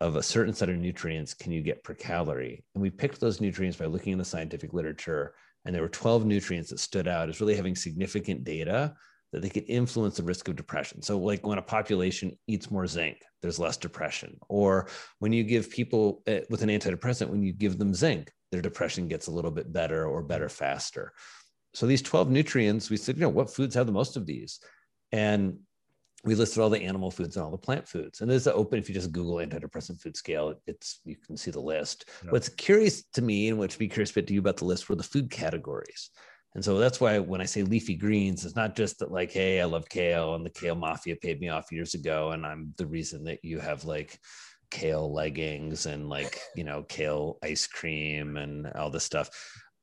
of a certain set of nutrients can you get per calorie? And we picked those nutrients by looking in the scientific literature. And there were 12 nutrients that stood out as really having significant data that they could influence the risk of depression. So, like when a population eats more zinc, there's less depression. Or when you give people uh, with an antidepressant, when you give them zinc, their depression gets a little bit better or better faster. So, these 12 nutrients, we said, you know, what foods have the most of these? And we listed all the animal foods and all the plant foods. And there's an open, if you just Google antidepressant food scale, it's you can see the list. What's curious to me and what's be curious to you about the list were the food categories And so that's why when I say leafy greens, it's not just that like, hey, I love kale and the kale mafia paid me off years ago, and I'm the reason that you have like kale leggings and like you know kale ice cream and all this stuff.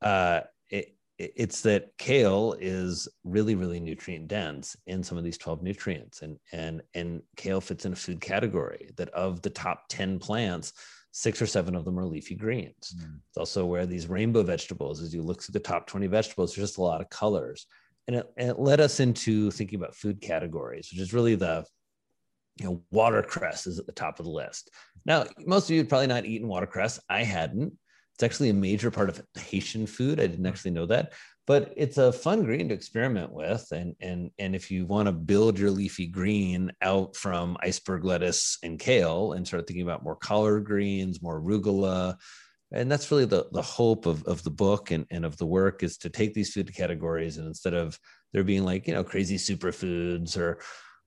Uh, it, it's that kale is really really nutrient dense in some of these 12 nutrients and and and kale fits in a food category that of the top 10 plants six or seven of them are leafy greens. Mm. it's also where these rainbow vegetables as you look through the top 20 vegetables there's just a lot of colors. And it, and it led us into thinking about food categories which is really the you know watercress is at the top of the list. Now most of you had probably not eaten watercress. I hadn't. It's actually a major part of Haitian food. I didn't actually know that, but it's a fun green to experiment with. And and and if you want to build your leafy green out from iceberg lettuce and kale, and start thinking about more collard greens, more arugula, and that's really the the hope of of the book and and of the work is to take these food categories and instead of there being like you know crazy superfoods or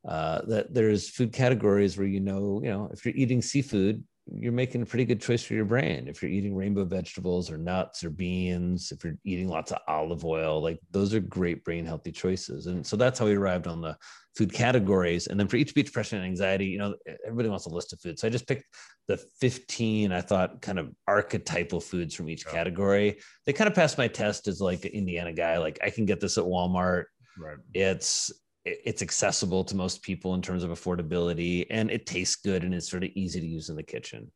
uh, that there's food categories where you know you know if you're eating seafood you're making a pretty good choice for your brain. If you're eating rainbow vegetables or nuts or beans, if you're eating lots of olive oil, like those are great brain healthy choices. And so that's how we arrived on the food categories. And then for each beach depression and anxiety, you know, everybody wants a list of foods. So I just picked the 15, I thought, kind of archetypal foods from each category. They kind of passed my test as like an Indiana guy. Like I can get this at Walmart. Right. It's it's accessible to most people in terms of affordability and it tastes good and it's sort of easy to use in the kitchen.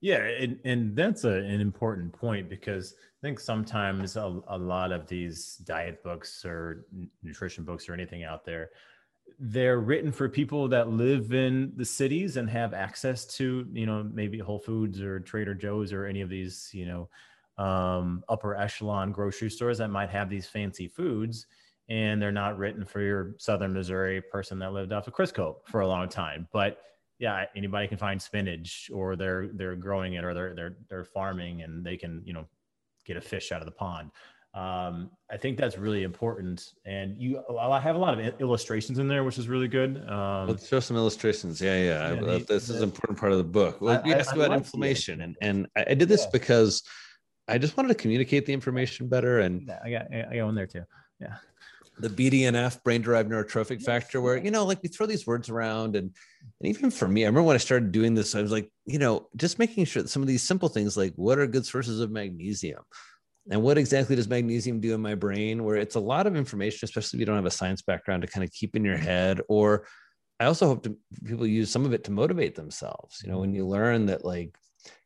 Yeah and, and that's a, an important point because i think sometimes a, a lot of these diet books or nutrition books or anything out there they're written for people that live in the cities and have access to you know maybe whole foods or trader joe's or any of these you know um, upper echelon grocery stores that might have these fancy foods and they're not written for your southern Missouri person that lived off of Crisco for a long time. But yeah, anybody can find spinach or they're they're growing it or they're they're they're farming and they can, you know, get a fish out of the pond. Um, I think that's really important. And you, I have a lot of illustrations in there, which is really good. Um, Let's show some illustrations. Yeah, yeah. yeah I, this the, is an important part of the book. Well, I, you asked about inflammation, and and I did this yeah. because I just wanted to communicate the information better. And I got I got one there too. Yeah the BDNF, brain derived neurotrophic factor, where, you know, like we throw these words around. And, and even for me, I remember when I started doing this, I was like, you know, just making sure that some of these simple things like what are good sources of magnesium? And what exactly does magnesium do in my brain? Where it's a lot of information, especially if you don't have a science background to kind of keep in your head. Or I also hope to people use some of it to motivate themselves. You know, when you learn that like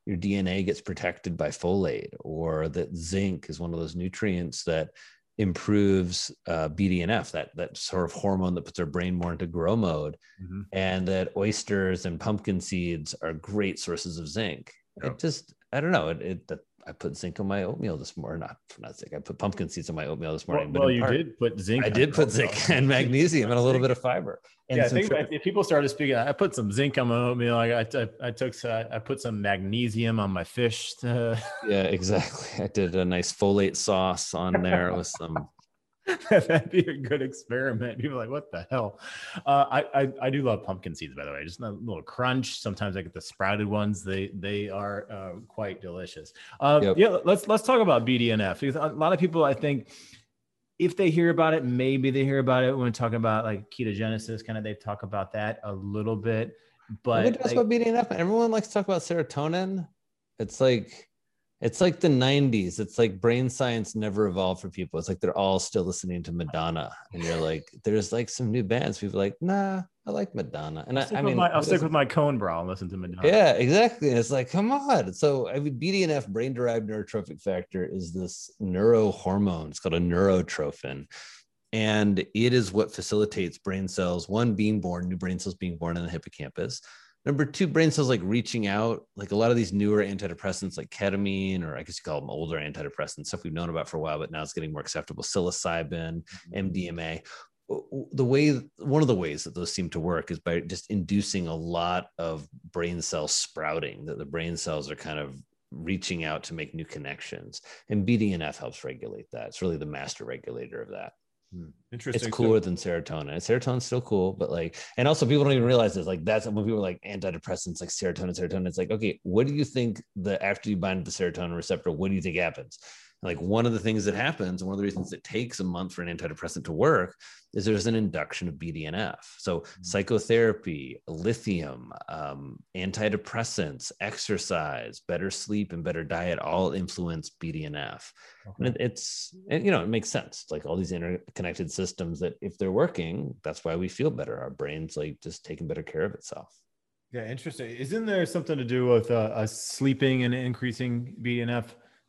your DNA gets protected by folate, or that zinc is one of those nutrients that improves uh, BDNF, that that sort of hormone that puts our brain more into grow mode, mm-hmm. and that oysters and pumpkin seeds are great sources of zinc. It just, I don't know, it, it I put zinc on my oatmeal this morning. Not not zinc. I put pumpkin seeds on my oatmeal this morning. Well, well you part, did put zinc. I did put zinc and magnesium and a little bit of fiber. And yeah, I think if people started speaking, I put some zinc on my oatmeal. I I, I took I put some magnesium on my fish. To... yeah, exactly. I did a nice folate sauce on there with some That'd be a good experiment. People are like, what the hell? Uh, I, I, I do love pumpkin seeds, by the way. Just a little crunch. Sometimes I get the sprouted ones. They they are uh, quite delicious. Uh, yep. Yeah, let's let's talk about BDNF because a lot of people, I think, if they hear about it, maybe they hear about it when talking about like ketogenesis. Kind of, they talk about that a little bit. But we talk about BDNF. Everyone likes to talk about serotonin. It's like it's like the 90s. It's like brain science never evolved for people. It's like they're all still listening to Madonna. And you're like, there's like some new bands. People like, nah, I like Madonna. And I, I, mean, my, I'll stick with my cone bra and listen to Madonna. Yeah, exactly. It's like, come on. So, I mean, BDNF, brain derived neurotrophic factor, is this neurohormone. It's called a neurotrophin. And it is what facilitates brain cells, one being born, new brain cells being born in the hippocampus Number two, brain cells like reaching out, like a lot of these newer antidepressants like ketamine, or I guess you call them older antidepressants, stuff we've known about for a while, but now it's getting more acceptable. Psilocybin, MDMA. Mm-hmm. The way, one of the ways that those seem to work is by just inducing a lot of brain cell sprouting, that the brain cells are kind of reaching out to make new connections. And BDNF helps regulate that. It's really the master regulator of that. Hmm. Interesting. It's cooler so, than serotonin. Serotonin's still cool, but like, and also people don't even realize this. Like, that's when people are like antidepressants, like serotonin, serotonin. It's like, okay, what do you think the after you bind the serotonin receptor, what do you think happens? like one of the things that happens, one of the reasons it takes a month for an antidepressant to work is there's an induction of BDNF. So mm-hmm. psychotherapy, lithium, um, antidepressants, exercise, better sleep, and better diet all influence BDNF. Okay. And it, it's and, you know it makes sense. Like all these interconnected systems that if they're working, that's why we feel better. Our brain's like just taking better care of itself. Yeah, interesting. Isn't there something to do with uh, sleeping and increasing BDNF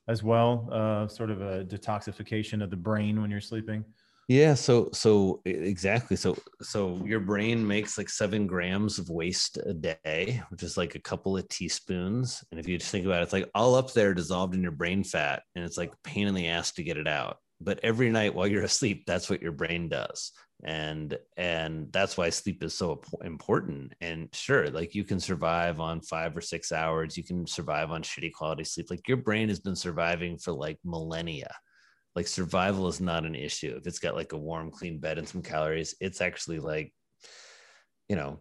as well? Uh, sort of a detoxification of the brain when you're sleeping. Yeah. So so exactly. So so your brain makes like seven grams of waste a day, which is like a couple of teaspoons. And if you just think about it, it's like all up there dissolved in your brain fat, and it's like pain in the ass to get it out. But every night while you're asleep, that's what your brain does. And and that's why sleep is so important. And sure like you can survive on five or six hours. You can survive on shitty quality sleep. Like your brain has been surviving for like millennia. Like survival is not an issue. If it's got like a warm clean bed and some calories it's actually like you know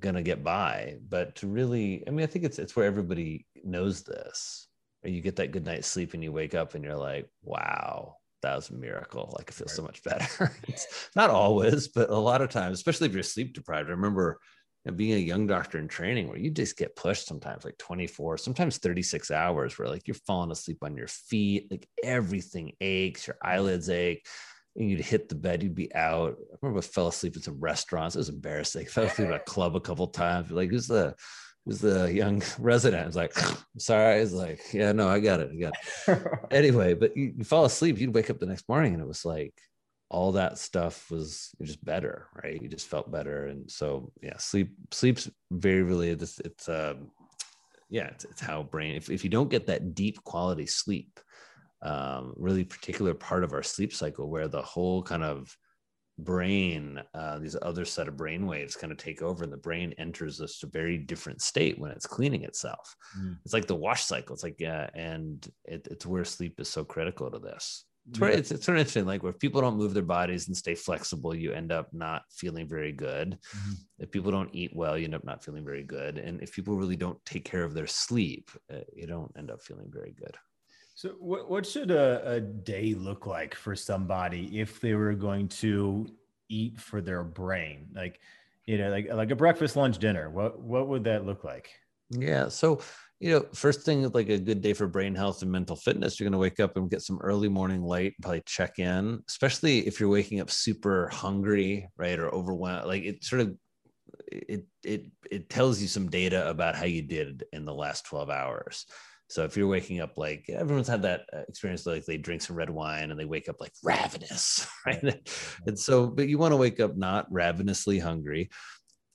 gonna get by. But to really i mean i think it's it's where everybody knows this. You get that good night's sleep and you wake up and you're like wow that was a miracle. Like I feel right. so much better. it's not always, but a lot of times, especially if you're sleep deprived. I remember you know, being a young doctor in training where you just get pushed sometimes like 24, sometimes 36 hours where like you're falling asleep on your feet, like everything aches, your mm-hmm. eyelids ache. And you'd hit the bed, you'd be out. I remember I fell asleep in some restaurants. It was embarrassing. I fell asleep at a club a couple times. Like, who's the who's the young resident. I was like, sorry. I was like, yeah, no, I got it. I got it. anyway, but you, you, fall asleep, you'd wake up the next morning and it was like all that stuff was just better, right? You just felt better. And so yeah, sleep, sleep's very related. It's, it's um, yeah, it's, it's how brain, if, if you don't get that deep quality sleep, um, really particular part of our sleep cycle where the whole kind of brain, uh, these other set of brain waves kind of take over, and the brain enters this a very different state when it's cleaning itself. Mm. It's like the wash cycle. It's like, yeah, and it, it's where sleep is so critical to this. It's, yeah. it's, it's sort of interesting. Like, if people don't move their bodies and stay flexible, you end up not feeling very good. Mm-hmm. If people don't eat well, you end up not feeling very good. And if people really don't take care of their sleep, uh, you don't end up feeling very good. So, what, what should a, a day look like for somebody if they were going to eat for their brain? Like, you know, like like a breakfast, lunch, dinner. What what would that look like? Yeah. So, you know, first thing like a good day for brain health and mental fitness, you're going to wake up and get some early morning light, and probably check in, especially if you're waking up super hungry, right? Or overwhelmed. Like it sort of it it it tells you some data about how you did in the last 12 hours. So if you're waking up like everyone's had that uh, experience, like they drink some red wine and they wake up like ravenous, right? and so, but you want to wake up not ravenously hungry.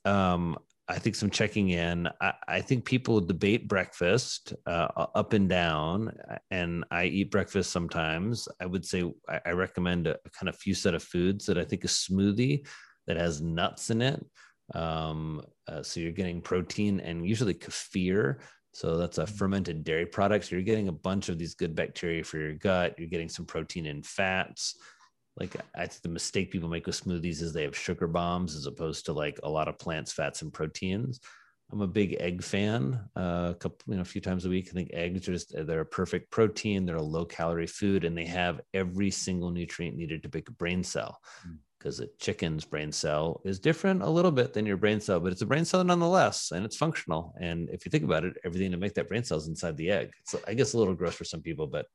Um, I think some checking in. I, I think people debate breakfast uh, up and down, and I eat breakfast sometimes. I would say I, I recommend a, a, kind of few set of foods that I think a smoothie that has nuts in it. Um, uh, so you're getting protein and usually kefir so that's a mm-hmm. fermented dairy product. So you're getting a bunch of these good bacteria for your gut. You're getting some protein and fats. Like I think the mistake people make with smoothies is they have sugar bombs as opposed to like a lot of plants, fats, and proteins. I'm a big egg fan. Uh, a couple, you know, a few times a week. I think eggs are just they're a perfect protein. They're a low calorie food, and they have every single nutrient needed to make a brain cell. Mm because a chicken's brain cell is different a little bit than your brain cell, but it's a brain cell nonetheless, and it's functional. And if you think about it, everything to make that brain cell is inside the egg. So I guess a little gross for some people, but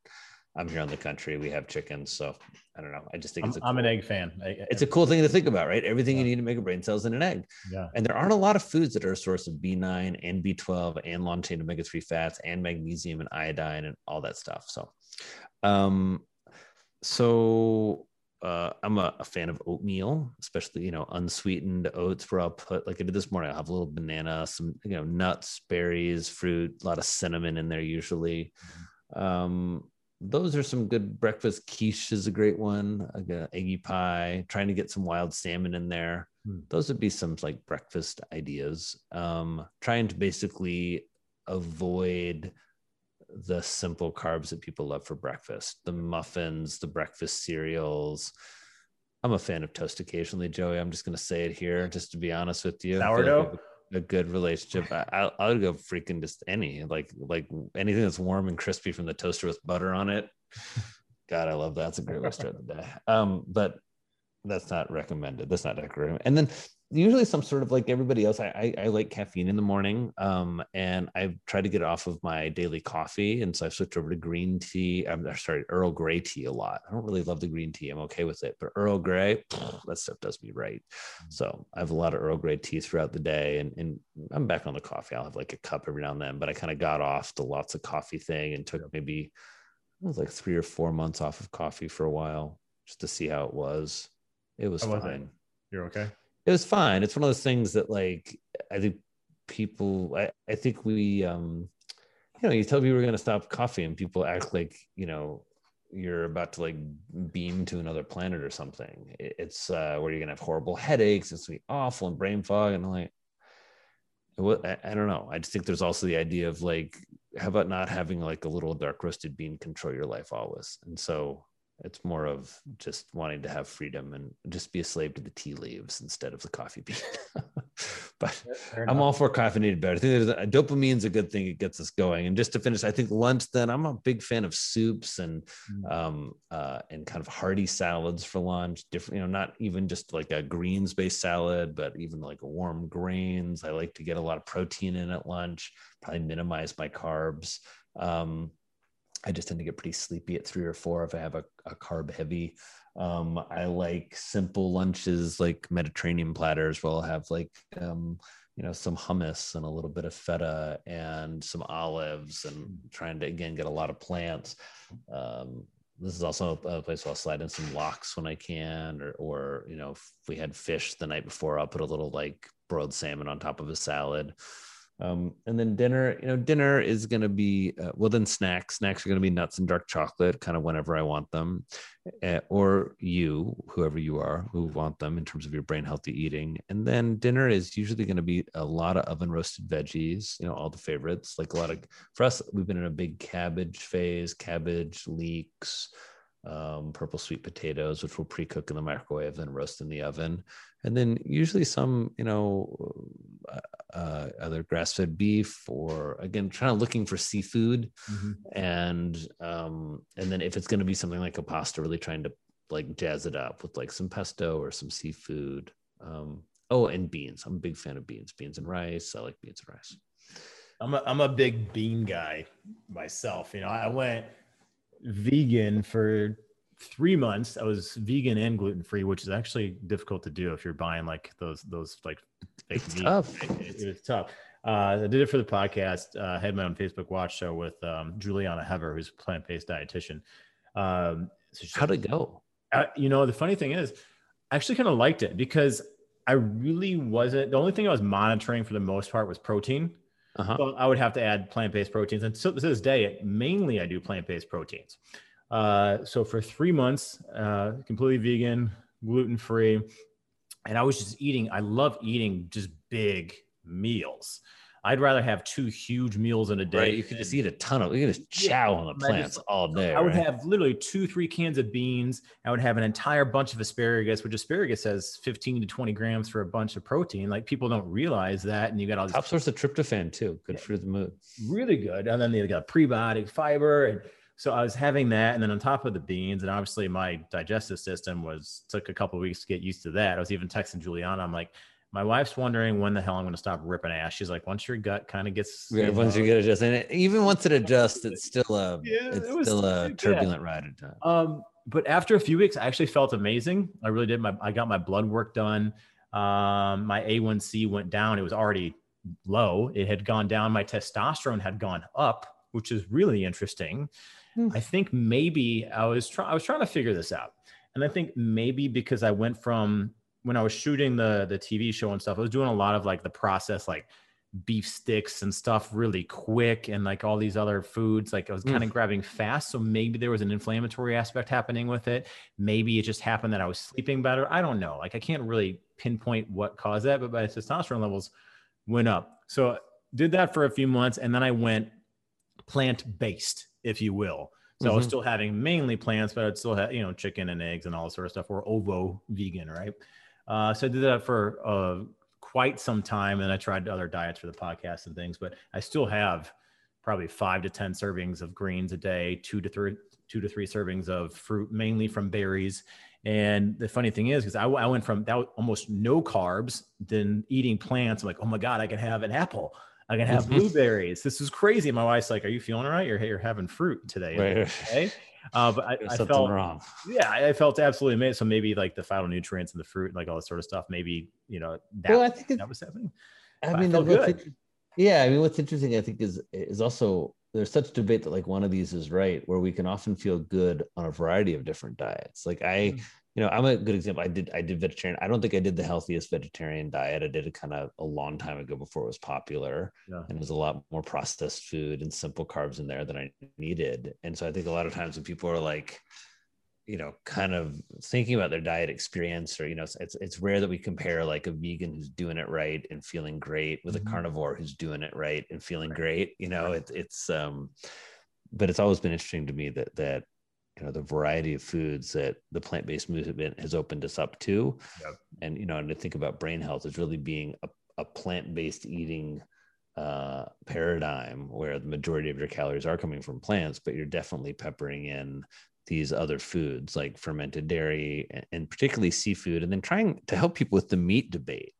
I'm here in the country. We have chickens, so I don't know. I just think it's. A I'm an egg fan. I, it's a cool thing to think about, right? Everything yeah. you need to make a brain cell is in an egg. Yeah. And there aren't a lot of foods that are a source of B9 and B12 and long chain omega three fats and magnesium and iodine and all that stuff. So, um, so uh, I'm a, a, fan of oatmeal, especially you know unsweetened oats. Where I'll put like I did this morning, I'll have a little banana, some you know nuts, berries, fruit, a lot of cinnamon in there usually. Mm-hmm. Um, those are some good breakfast. Quiche is a great one. A eggy pie. Trying to get some wild salmon in there. Mm. Those would be some like breakfast ideas. Um, trying to basically avoid the simple carbs that people love for breakfast the muffins the breakfast cereals i'm a fan of toast occasionally joey i'm just going to say it here just to be honest with you sourdough a good relationship I, I would go freaking just any like like anything that's warm and crispy from the toaster with butter on it God, I love that. That's a great way to start the day. Um, but that's not recommended. That's not recommended. And then usually some sort of like everybody else. I, I, I like caffeine in the morning, um, and I've tried to get off of my daily coffee, and so I've switched over to green tea. I'm sorry, Earl Grey tea a lot. I don't really love the green tea. I'm okay with it, but Earl Grey, that stuff does me right. Mm. So I have a lot of Earl Grey tea throughout the day, and and I'm back on the coffee. I'll have like a cup every now and then, but I kind of got off the lots of coffee thing and took maybe it was like three or four months off of coffee for a while just to see how it was. It was fine. Was You're okay. It was fine. It's one of those things that like I think people I, I think we um you know you tell people we're gonna stop coffee and people act like you know you're about to like beam to another planet or something. It's uh, where you're gonna have horrible headaches. It's gonna be awful and brain fog. And like, I, I don't know. I just think there's also the idea of like, how about not having like a little dark roasted bean control your life always? And so it's more of just wanting to have freedom and just be a slave to the tea leaves instead of the coffee bean. but I'm all for caffeinated better. I think there's a, dopamine's a good thing. It gets us going. And just to finish, I think lunch. Then I'm a big fan of soups and mm. um, uh, and kind of hearty salads for lunch. Different, you know, not even just like a greens based salad, but even like warm grains. I like to get a lot of protein in at lunch. Probably minimize my carbs. Um, I just tend to get pretty sleepy at three or four if I have a, a carb heavy. Um, I like simple lunches like Mediterranean platters where I'll have like, um, you know, some hummus and a little bit of feta and some olives and trying to, again, get a lot of plants. Um, this is also a place where I'll slide in some lox when I can, or, or, you know, if we had fish the night before, I'll put a little like broiled salmon on top of a salad. Um, and then dinner, you know, dinner is going to be, uh, well, then snacks. Snacks are going to be nuts and dark chocolate, kind of whenever I want them, uh, or you, whoever you are, who want them in terms of your brain healthy eating. And then dinner is usually going to be a lot of oven roasted veggies, you know, all the favorites. Like a lot of, for us, we've been in a big cabbage phase, cabbage leeks, um, purple sweet potatoes, which we'll pre-cook in the microwave, and then roast in the oven, and then usually some, you know, uh, uh either grass-fed beef or again, trying to looking for seafood, mm-hmm. and um, and then if it's going to be something like a pasta, really trying to like jazz it up with like some pesto or some seafood. Um, oh, and beans. I'm a big fan of beans, beans and rice. I like beans and rice. I'm a, I'm a big bean guy myself. You know, I went vegan for three months. I was vegan and gluten free, which is actually difficult to do if you're buying like those those like fake it's meat. Tough. It, it, tough. Uh, I did it for the podcast. Uh, I had my own Facebook watch show with um, Julieanna Hever, who's a plant based dietitian. Um, so How'd it go? Uh, you know, the funny thing is, I actually kind of liked it because I really wasn't. The only thing I was monitoring for the most part was protein. Uh-huh. I would have to add plant-based proteins, and so to this day, mainly I do plant-based proteins. Uh, so for three months, uh, completely vegan, gluten-free, and I was just eating. I love eating just big meals. I'd rather have two huge meals in a day. Right. You could just eat a ton of, you could just chow yeah, on the plants just, all day. I would right? have literally two, three cans of beans. I would have an entire bunch of asparagus, which asparagus has 15 to 20 grams for a bunch of protein. Like people don't realize that. And you got all these top source of tryptophan too. Good yeah, for the mood. Really good. And then they got prebiotic fiber. And so I was having that. And then on top of the beans, and obviously my digestive system was took a couple weeks to get used to that. I was even texting Julieanna. I'm like, my wife's wondering when the hell I'm going to stop ripping ass. She's like, once your gut kind of gets, yeah, you once know, you get adjusted, and even once it adjusts, it's still a, yeah, it's it still a turbulent ride at times. Um, but after a few weeks, I actually felt amazing. I really did. My, I got my blood work done. Um, my A1C went down. It was already low. It had gone down. My testosterone had gone up, which is really interesting. Mm. I think maybe I was trying, I was trying to figure this out. And I think maybe because I went from when I was shooting the the TV show and stuff, I was doing a lot of like the process, like beef sticks and stuff really quick and like all these other foods. Like i was kind of grabbing fast so maybe there was an inflammatory aspect happening with it. Maybe it just happened that i was sleeping better. I don't know. Like i can't really pinpoint what caused that but my testosterone levels went up. So did that for a few months and then i went plant based if you will. So mm-hmm. I was still having mainly plants, but I'd still have, you know, chicken and eggs and all this sort of stuff, or ovo vegan, right? Uh, so I did that for uh, quite some time, and I tried other diets for the podcast and things. But I still have probably five to 10 servings of greens a day, two to three, two to three servings of fruit, mainly from berries. And the funny thing is, because I, I, went from that almost no carbs, then eating plants. I'm like, oh my God, I can have an apple. I can have blueberries. This is crazy. My wife's like, "Are you feeling all right? You're, you're having fruit today." Right. Okay. Uh, but I, I felt wrong. Yeah, I felt absolutely amazing. So maybe like the phytonutrients and the fruit, and like all this sort of stuff. Maybe you know that, well, I think that was happening. I mean, I yeah. I mean, what's interesting, I think, is is also there's such debate that like one of these is right, where we can often feel good on a variety of different diets. Like I, mm you know, I'm a good example. I did I did vegetarian. I don't think I did the healthiest vegetarian diet. I did it kind of a long time ago before it was popular. Yeah. And it was a lot more processed food and simple carbs in there than I needed. And so I think a lot of times when people are like, you know, kind of thinking about their diet experience, or you know, it's it's rare that we compare like a vegan who's doing it right and feeling great with mm-hmm. a carnivore who's doing it right and feeling great. You know, it, it's um, but it's always been interesting to me that that you know the variety of foods that the plant-based movement has opened us up to yep. and you know and to think about brain health is really being a, a plant-based eating uh, paradigm where the majority of your calories are coming from plants but you're definitely peppering in these other foods like fermented dairy and, and particularly seafood and then trying to help people with the meat debate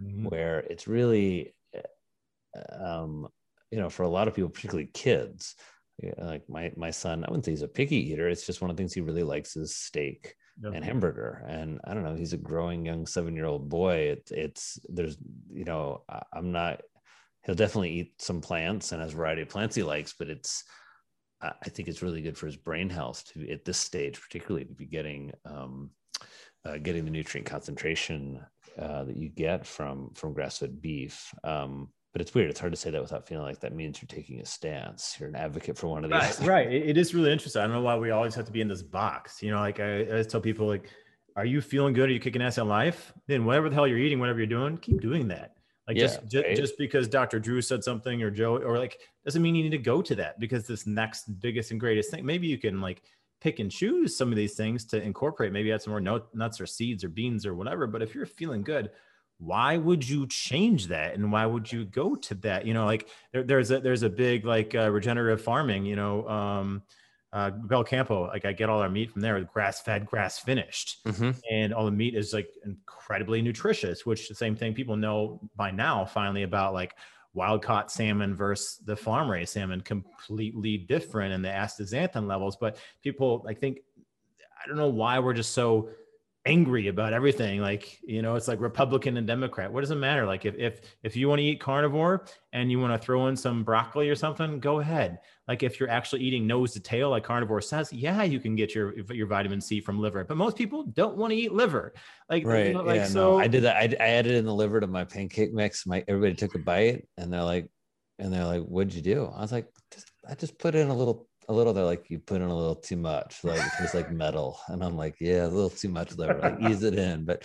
mm-hmm. where it's really uh, um, you know for a lot of people particularly kids like my my son i wouldn't say he's a picky eater it's just one of the things he really likes is steak yep. and hamburger and i don't know he's a growing young seven year old boy it, it's there's you know i'm not he'll definitely eat some plants and has a variety of plants he likes but it's i think it's really good for his brain health to at this stage particularly to be getting um, uh, getting the nutrient concentration uh, that you get from from grass-fed beef um, but it's weird. It's hard to say that without feeling like that means you're taking a stance. You're an advocate for one of these. Right. right. It is really interesting. I don't know why we always have to be in this box. You know, like I, I always tell people, like, are you feeling good? Are you kicking ass in life? Then whatever the hell you're eating, whatever you're doing, keep doing that. Like yeah, just right? just because Dr. Drew said something or Joe or like doesn't mean you need to go to that because this next biggest and greatest thing. Maybe you can like pick and choose some of these things to incorporate. Maybe add some more nuts or seeds or beans or whatever. But if you're feeling good, why would you change that? And why would you go to that? You know like there, there's a there's a big like uh, regenerative farming you know um uh Belcampo like i get all our meat from there grass fed grass finished. Mm-hmm. and all the meat is like incredibly nutritious which the same thing people know by now finally about like wild caught salmon versus the farm raised salmon completely different in the astaxanthin levels. But people i think i don't know why we're just so angry about everything like you know it's like republican and democrat. What does it matter? Like if if if you want to eat carnivore and you want to throw in some broccoli or something go ahead. Like if you're actually eating nose to tail like carnivore says yeah you can get your your vitamin c from liver but most people don't want to eat liver. Like right. you know, like yeah, so no. i did that. I, I added in the liver to my pancake mix. My everybody took a bite and they're like and they're like what'd you do? I was like i just put in a little a little they're like you put in a little too much like it tastes like metal. And i'm like yeah a little too much there like ease it in. But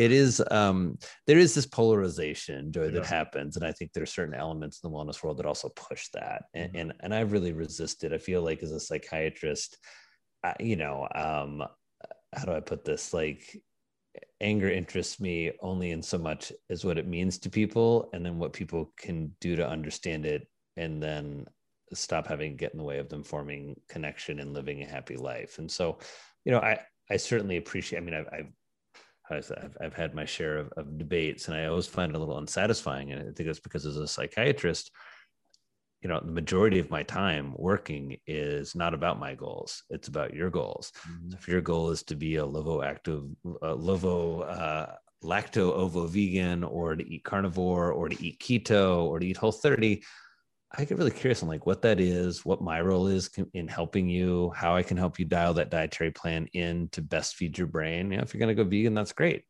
it is um there is this polarization Joey that happens. And i think there's certain elements in the wellness world that also push that. And mm-hmm. and, and i really resisted. I feel like as a psychiatrist I, you know um how do i put this? Like anger interests me only in so much as what it means to people and then what people can do to understand it. And then stop having get in the way of them forming connection and living a happy life. And so, you know, I I certainly appreciate. I mean, I've I've I've, I've had my share of, of debates, and I always find it a little unsatisfying. And I think that's because as a psychiatrist, you know, the majority of my time working is not about my goals; it's about your goals. Mm-hmm. So if your goal is to be a livo active, uh, livo uh, lacto ovo vegan, or to eat carnivore, or to eat keto, or to eat whole 30, I get really curious on like what that is, what my role is in helping you, how I can help you dial that dietary plan in to best feed your brain. You know, if you're going to go vegan, that's great.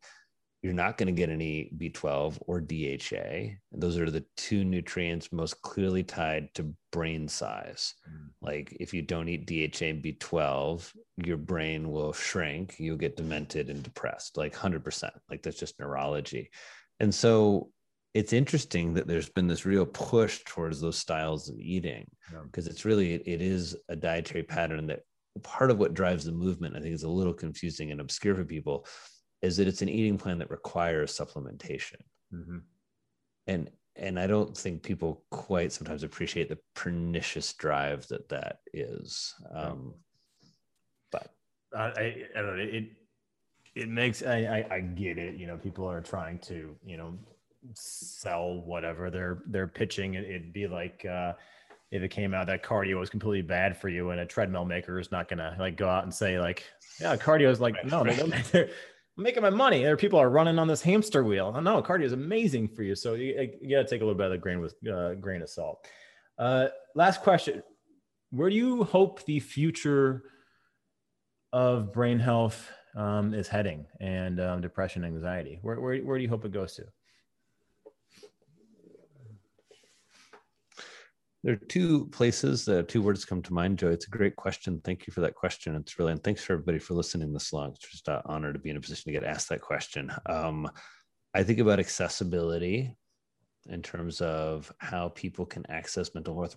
You're not going to get any B12 or DHA. And those are the two nutrients most clearly tied to brain size. Mm. Like if you don't eat DHA and B12, your brain will shrink, you'll get demented and depressed, like 100%. Like that's just neurology. And so it's interesting that there's been this real push towards those styles of eating because yeah. it's really it is a dietary pattern that part of what drives the movement i think is a little confusing and obscure for people is that it's an eating plan that requires supplementation mm-hmm. and and I don't think people quite sometimes appreciate the pernicious drive that that is. Um, but I, I don't know. It it makes I, I I get it. You know, people are trying to you know sell whatever they're they're pitching. It, it'd be like. uh if it came out that cardio was completely bad for you and a treadmill maker is not gonna like go out and say like yeah cardio is like no they're, making my money. There people are running on this hamster wheel. No cardio is amazing for you. So you, you got to take a little bit of the grain with uh, grain of salt. Uh, last question. Where do you hope the future of brain health um, is heading and um, depression anxiety? Where, where, where do you hope it goes to There are two places, uh, two words come to mind, Joe. It's a great question. Thank you for that question. It's really, and thanks for everybody for listening this long. It's just an honor to be in a position to get asked that question. Um, I think about accessibility in terms of how people can access mental health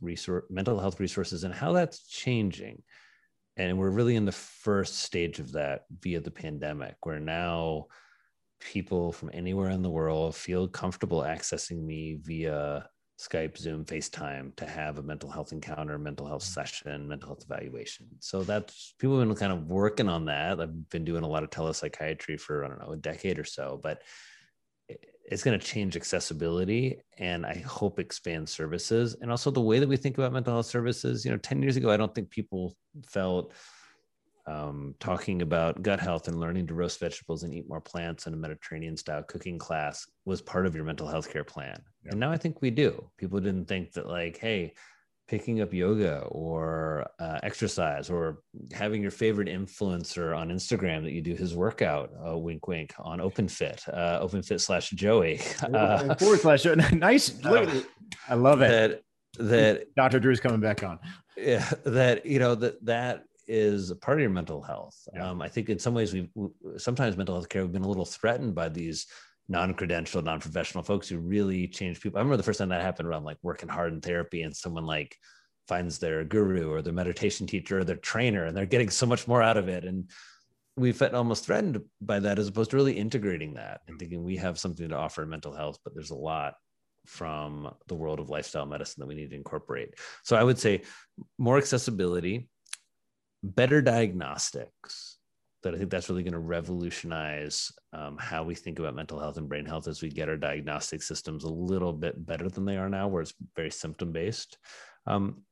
mental health resources and how that's changing. And we're really in the first stage of that via the pandemic, where now people from anywhere in the world feel comfortable accessing me via Skype, Zoom, FaceTime to have a mental health encounter, mental health mm. session, mental health evaluation. So that's people have been kind of working on that. I've been doing a lot of telepsychiatry for, I don't know, a decade or so, but it's going to change accessibility and I hope expand services and also the way that we think about mental health services. You know, 10 years ago, I don't think people felt um, talking about gut health and learning to roast vegetables and eat more plants in a Mediterranean style cooking class was part of your mental health care plan. Yeah. And now I think we do. People didn't think that, like, hey, picking up yoga or uh, exercise or having your favorite influencer on Instagram that you do his workout, uh, wink, wink, on OpenFit, uh, OpenFit slash Joey. Uh, forward slash nice. Look, I love it. That, that Dr. Drew's coming back on. Yeah, that you know that that is a part of your mental health. Yeah. Um, I think in some ways we sometimes mental health care we've been a little threatened by these non-credential, non-professional folks who really change people. I remember the first time that happened around like working hard in therapy and someone like finds their guru or their meditation teacher or their trainer and they're getting so much more out of it. And we felt almost threatened by that as opposed to really integrating that and thinking we have something to offer in mental health, but there's a lot from the world of lifestyle medicine that we need to incorporate. So I would say more accessibility, better diagnostics that I think that's really going to revolutionize um, how we think about mental health and brain health as we get our diagnostic systems a little bit better than they are now, where it's very symptom based. Um,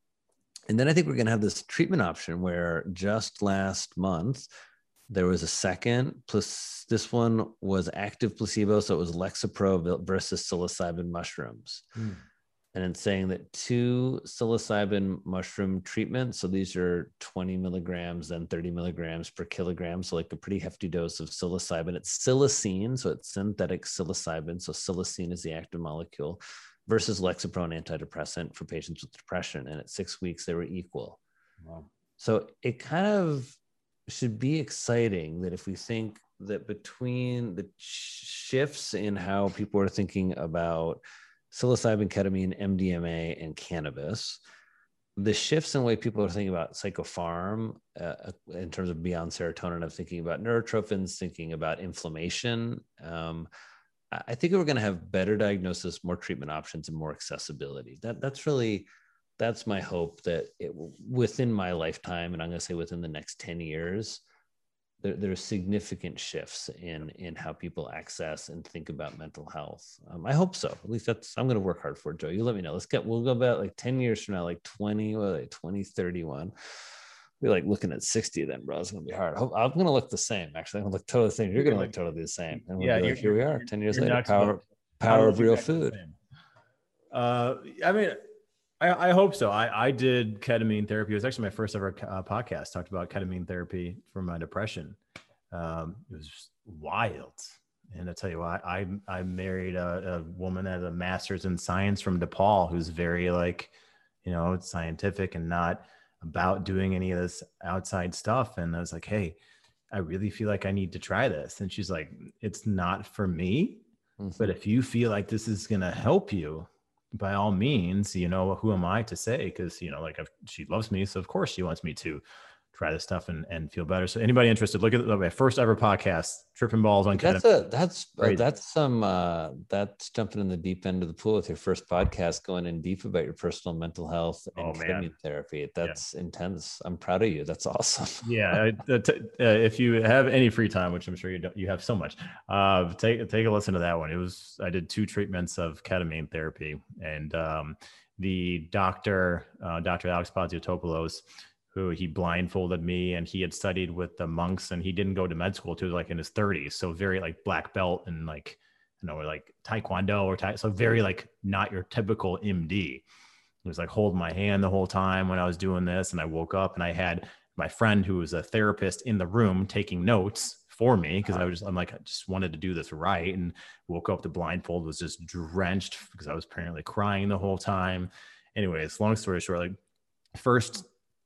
and then I think we're going to have this treatment option where just last month there was a second plus this one was active placebo, so it was Lexapro versus psilocybin mushrooms. Mm and it's saying that two psilocybin mushroom treatments, so these are 20 milligrams and 30 milligrams per kilogram, so like a pretty hefty dose of psilocybin. It's psilocine, so it's synthetic psilocybin. So psilocine is the active molecule versus Lexapro antidepressant for patients with depression. And at six weeks, they were equal. Wow. So it kind of should be exciting that if we think that between the shifts in how people are thinking about psilocybin, ketamine, MDMA, and cannabis. The shifts in the way people are thinking about psychopharm uh, in terms of beyond serotonin, of thinking about neurotrophins, thinking about inflammation. Um, I think we're going to have better diagnosis, more treatment options, and more accessibility. That that's really that's my hope that it, within my lifetime, and I'm going to say within the next ten years, there, there are significant shifts in in how people access and think about mental health. Um, I hope so. At least that's I'm going to work hard for it, Joe. You let me know. Let's get we'll go about like 10 years from now, like 20, what like 2031. Be like looking at 60 then, bro. It's gonna be hard. I'm gonna look the same. Actually, I'm gonna look totally the same. You're gonna look totally the same. And we'll yeah, like, here we are, 10 years later. Power, power of real food. Uh, I mean, I, I, hope so. I, I did ketamine therapy. It was actually my first ever uh, podcast. Talked about ketamine therapy for my depression. Um, it was wild. And I tell you what, I I married a, a woman that has a master's in science from DePaul, who's very like, you know, scientific and not about doing any of this outside stuff. And I was like, hey, I really feel like I need to try this. And she's like, it's not for me, mm-hmm. but if you feel like this is gonna help you, by all means, you know, who am I to say? Because, you know, like if she loves me, so of course she wants me to try this stuff and, and feel better. So anybody interested, look at my first ever podcast, Tripping Balls on That's ketamine. a that's uh, that's some uh, that's jumping in the deep end of the pool with your first podcast, going in deep about your personal mental health and oh, ketamine therapy. That's yeah. intense. I'm proud of you. That's awesome. yeah, uh, t- uh, if you have any free time, which I'm sure you don't, you have so much, uh, take take a listen to that one. It was I did two treatments of ketamine therapy, and um, the doctor, uh, Dr. Alex Paziotopoulos who he blindfolded me and he had studied with the monks and he didn't go to med school till like in his 30s so very like black belt and like you know like taekwondo or tai- so very like not your typical md he was like holding my hand the whole time when i was doing this and i woke up and i had my friend who was a therapist in the room taking notes for me because I was just I'm like I just wanted to do this right and woke up the blindfold was just drenched because I was apparently crying the whole time. Anyways, long story short, like first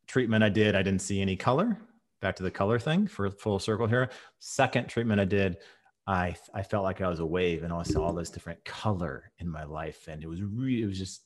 treatment I did, I didn't see any color. Back to the color thing for full circle here. Second treatment I did, I I felt like I was a wave and I saw all this different color in my life, and it was really it was just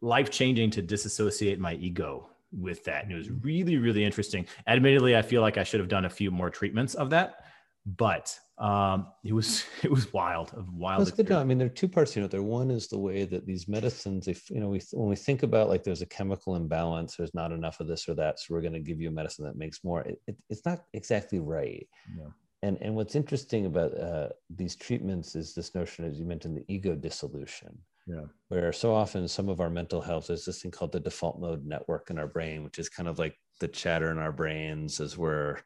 life changing to disassociate my ego with that, and it was really really interesting. Admittedly, I feel like I should have done a few more treatments of that, but um, it was it was wild, a wild. That's good. I mean, there are two parts. You know, there one is the way that these medicines, if you know, we when we think about like there's a chemical imbalance, there's not enough of this or that, so we're going to give you a medicine that makes more. It, it, it's not exactly right. Yeah. And and what's interesting about uh, these treatments is this notion, as you mentioned, the ego dissolution. Yeah. Where so often some of our mental health is this thing called the default mode network in our brain, which is kind of like the chatter in our brains as we're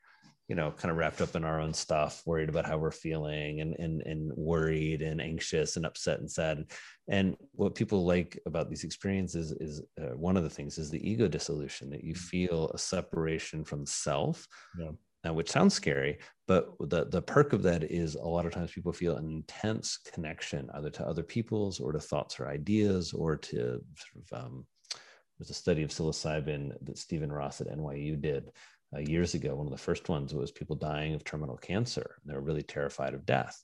you know kind of wrapped up in our own stuff worried about how we're feeling and and and worried and anxious and upset and sad and what people like about these experiences is uh, one of the things is the ego dissolution that you mm. feel a separation from self yeah. now which sounds scary but the the perk of that is a lot of times people feel an intense connection either to other people's or to thoughts or ideas or to sort of um, there's a study of psilocybin that Stephen Ross at NYU did uh, years ago. One of the first ones was people dying of terminal cancer. They were really terrified of death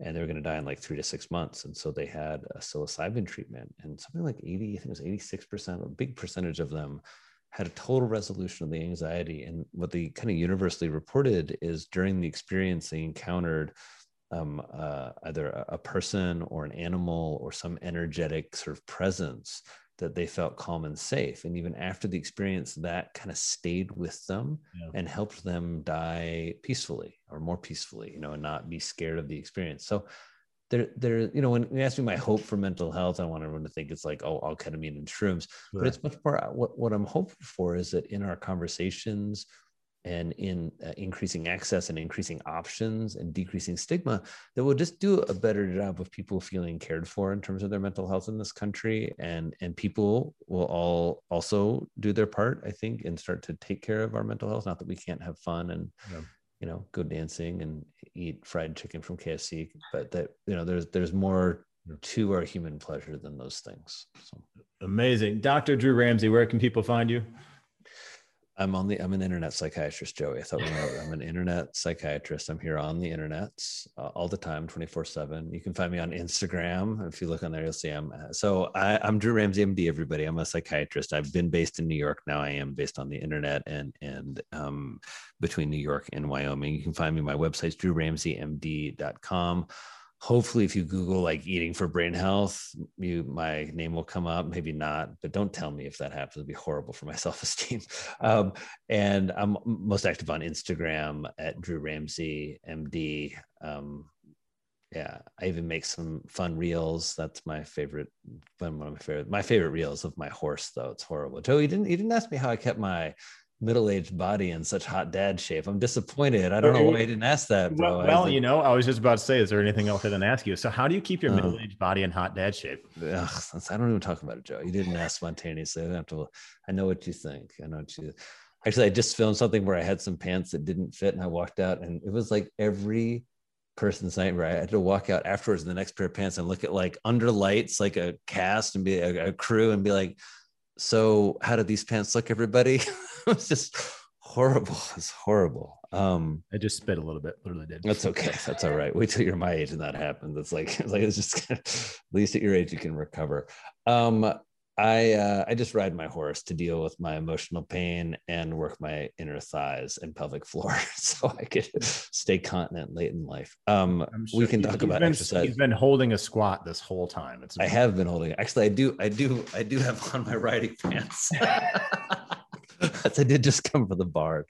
and they were going to die in like three to six months. And so they had a psilocybin treatment, and something like 80, I think it was 86%, a big percentage of them had a total resolution of the anxiety. And what they kind of universally reported is during the experience, they encountered um, uh, either a person or an animal or some energetic sort of presence that they felt calm and safe. And even after the experience, that kind of stayed with them yeah. and helped them die peacefully or more peacefully, you know, and not be scared of the experience. So there, there, you know, when you ask me my hope for mental health, I want everyone to think it's like, oh, all ketamine and shrooms, but it's much more uh, what, what I'm hoping for is that in our conversations and in uh, increasing access and increasing options and decreasing stigma that will just do a better job of people feeling cared for in terms of their mental health in this country. And and people will all also do their part i think and start to take care of our mental health. Not that we can't have fun and yeah. you know go dancing and eat fried chicken from kfc but that you know there's there's more to our human pleasure than those things so. Amazing. Dr drew ramsey where can people find you I'm on the. I'm an internet psychiatrist, Joey. I thought we know. I'm an internet psychiatrist. I'm here on the internet uh, all the time, 24 seven. You can find me on Instagram. If you look on there, you'll see I'm. Uh, so I, am Drew Ramsey, MD. Everybody, I'm a psychiatrist. I've been based in New York. Now I am based on the internet and and um, between New York and Wyoming. You can find me. My website's drewramseymd.com hopefully if you google like eating for brain health you my name will come up. Maybe not but don't tell me if that happens. It'd be horrible for my self-esteem. Um, and i'm most active on instagram at drew ramsey md um, yeah i even make some fun reels. That's my favorite one of my favorite my favorite reels of my horse though. It's horrible. Joe you didn't you didn't ask me how i kept my middle-aged body in such hot dad shape. I'm disappointed. I don't know why I didn't ask that, bro. Well, well you know, I was just about to say, is there anything else I didn't ask you? So how do you keep your uh, middle-aged body in hot dad shape? Ugh, I don't even talk about it, Joe. You didn't ask spontaneously. I have to. I know what you think. I know what you. Actually, I just filmed something where I had some pants that didn't fit, and I walked out, and it was like every person's night nightmare. I had to walk out afterwards in the next pair of pants and look at like under lights, like a cast and be a, a crew, and be like, "So, how did these pants look, everybody?" it's just horrible. It's horrible. Um, I just spit a little bit. Literally I did. That's okay. That's all right. Wait till you're my age and that happens. It's like it's like it's just at least at your age you can recover. Um, I uh, I just ride my horse to deal with my emotional pain and work my inner thighs and pelvic floor, so I could stay continent late in life. Um, sure we can talk about been, exercise. He's been holding a squat this whole time. It's I have been holding. Actually, I do. I do. I do have on my riding pants. I did just come for the bar.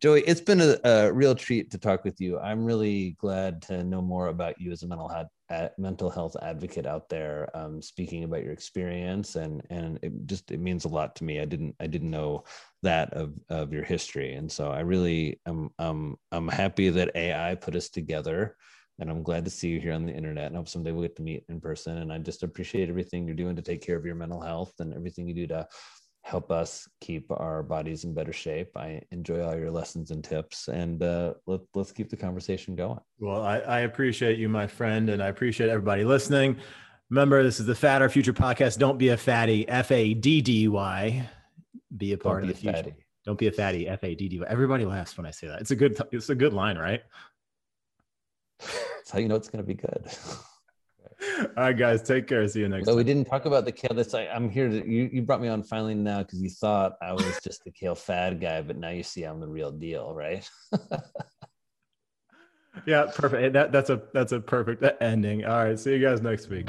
Joey, it's been a, a, real treat to talk with you. I'm really glad to know more about you as a mental health mental health advocate out there, um, speaking about your experience, and and it just it means a lot to me. I didn't I didn't know that of of your history, and so I really am um I'm happy that AI put us together. And I'm glad to see you here on the internet. And I hope someday we'll get to meet in person. And I just appreciate everything you're doing to take care of your mental health and everything you do to help us keep our bodies in better shape. I enjoy all your lessons and tips, and uh, let, let's keep the conversation going. Well, I, I appreciate you, my friend, and I appreciate everybody listening. Remember, this is the Fad or Future podcast. Don't be a fatty. F A D D Y. Be a part Don't of the future. Fatty. Don't be a fatty. F A D D Y. Everybody laughs when I say that. It's a good. It's a good line, right? That's how you know it's going to be good. All right, guys, take care. See you next. So time. we didn't talk about the kale. That's like I'm here to you. You brought me on finally now because you thought I was just the kale fad guy, but now you see I'm the real deal, right? yeah, perfect. That that's a that's a perfect ending. All right, see you guys next week.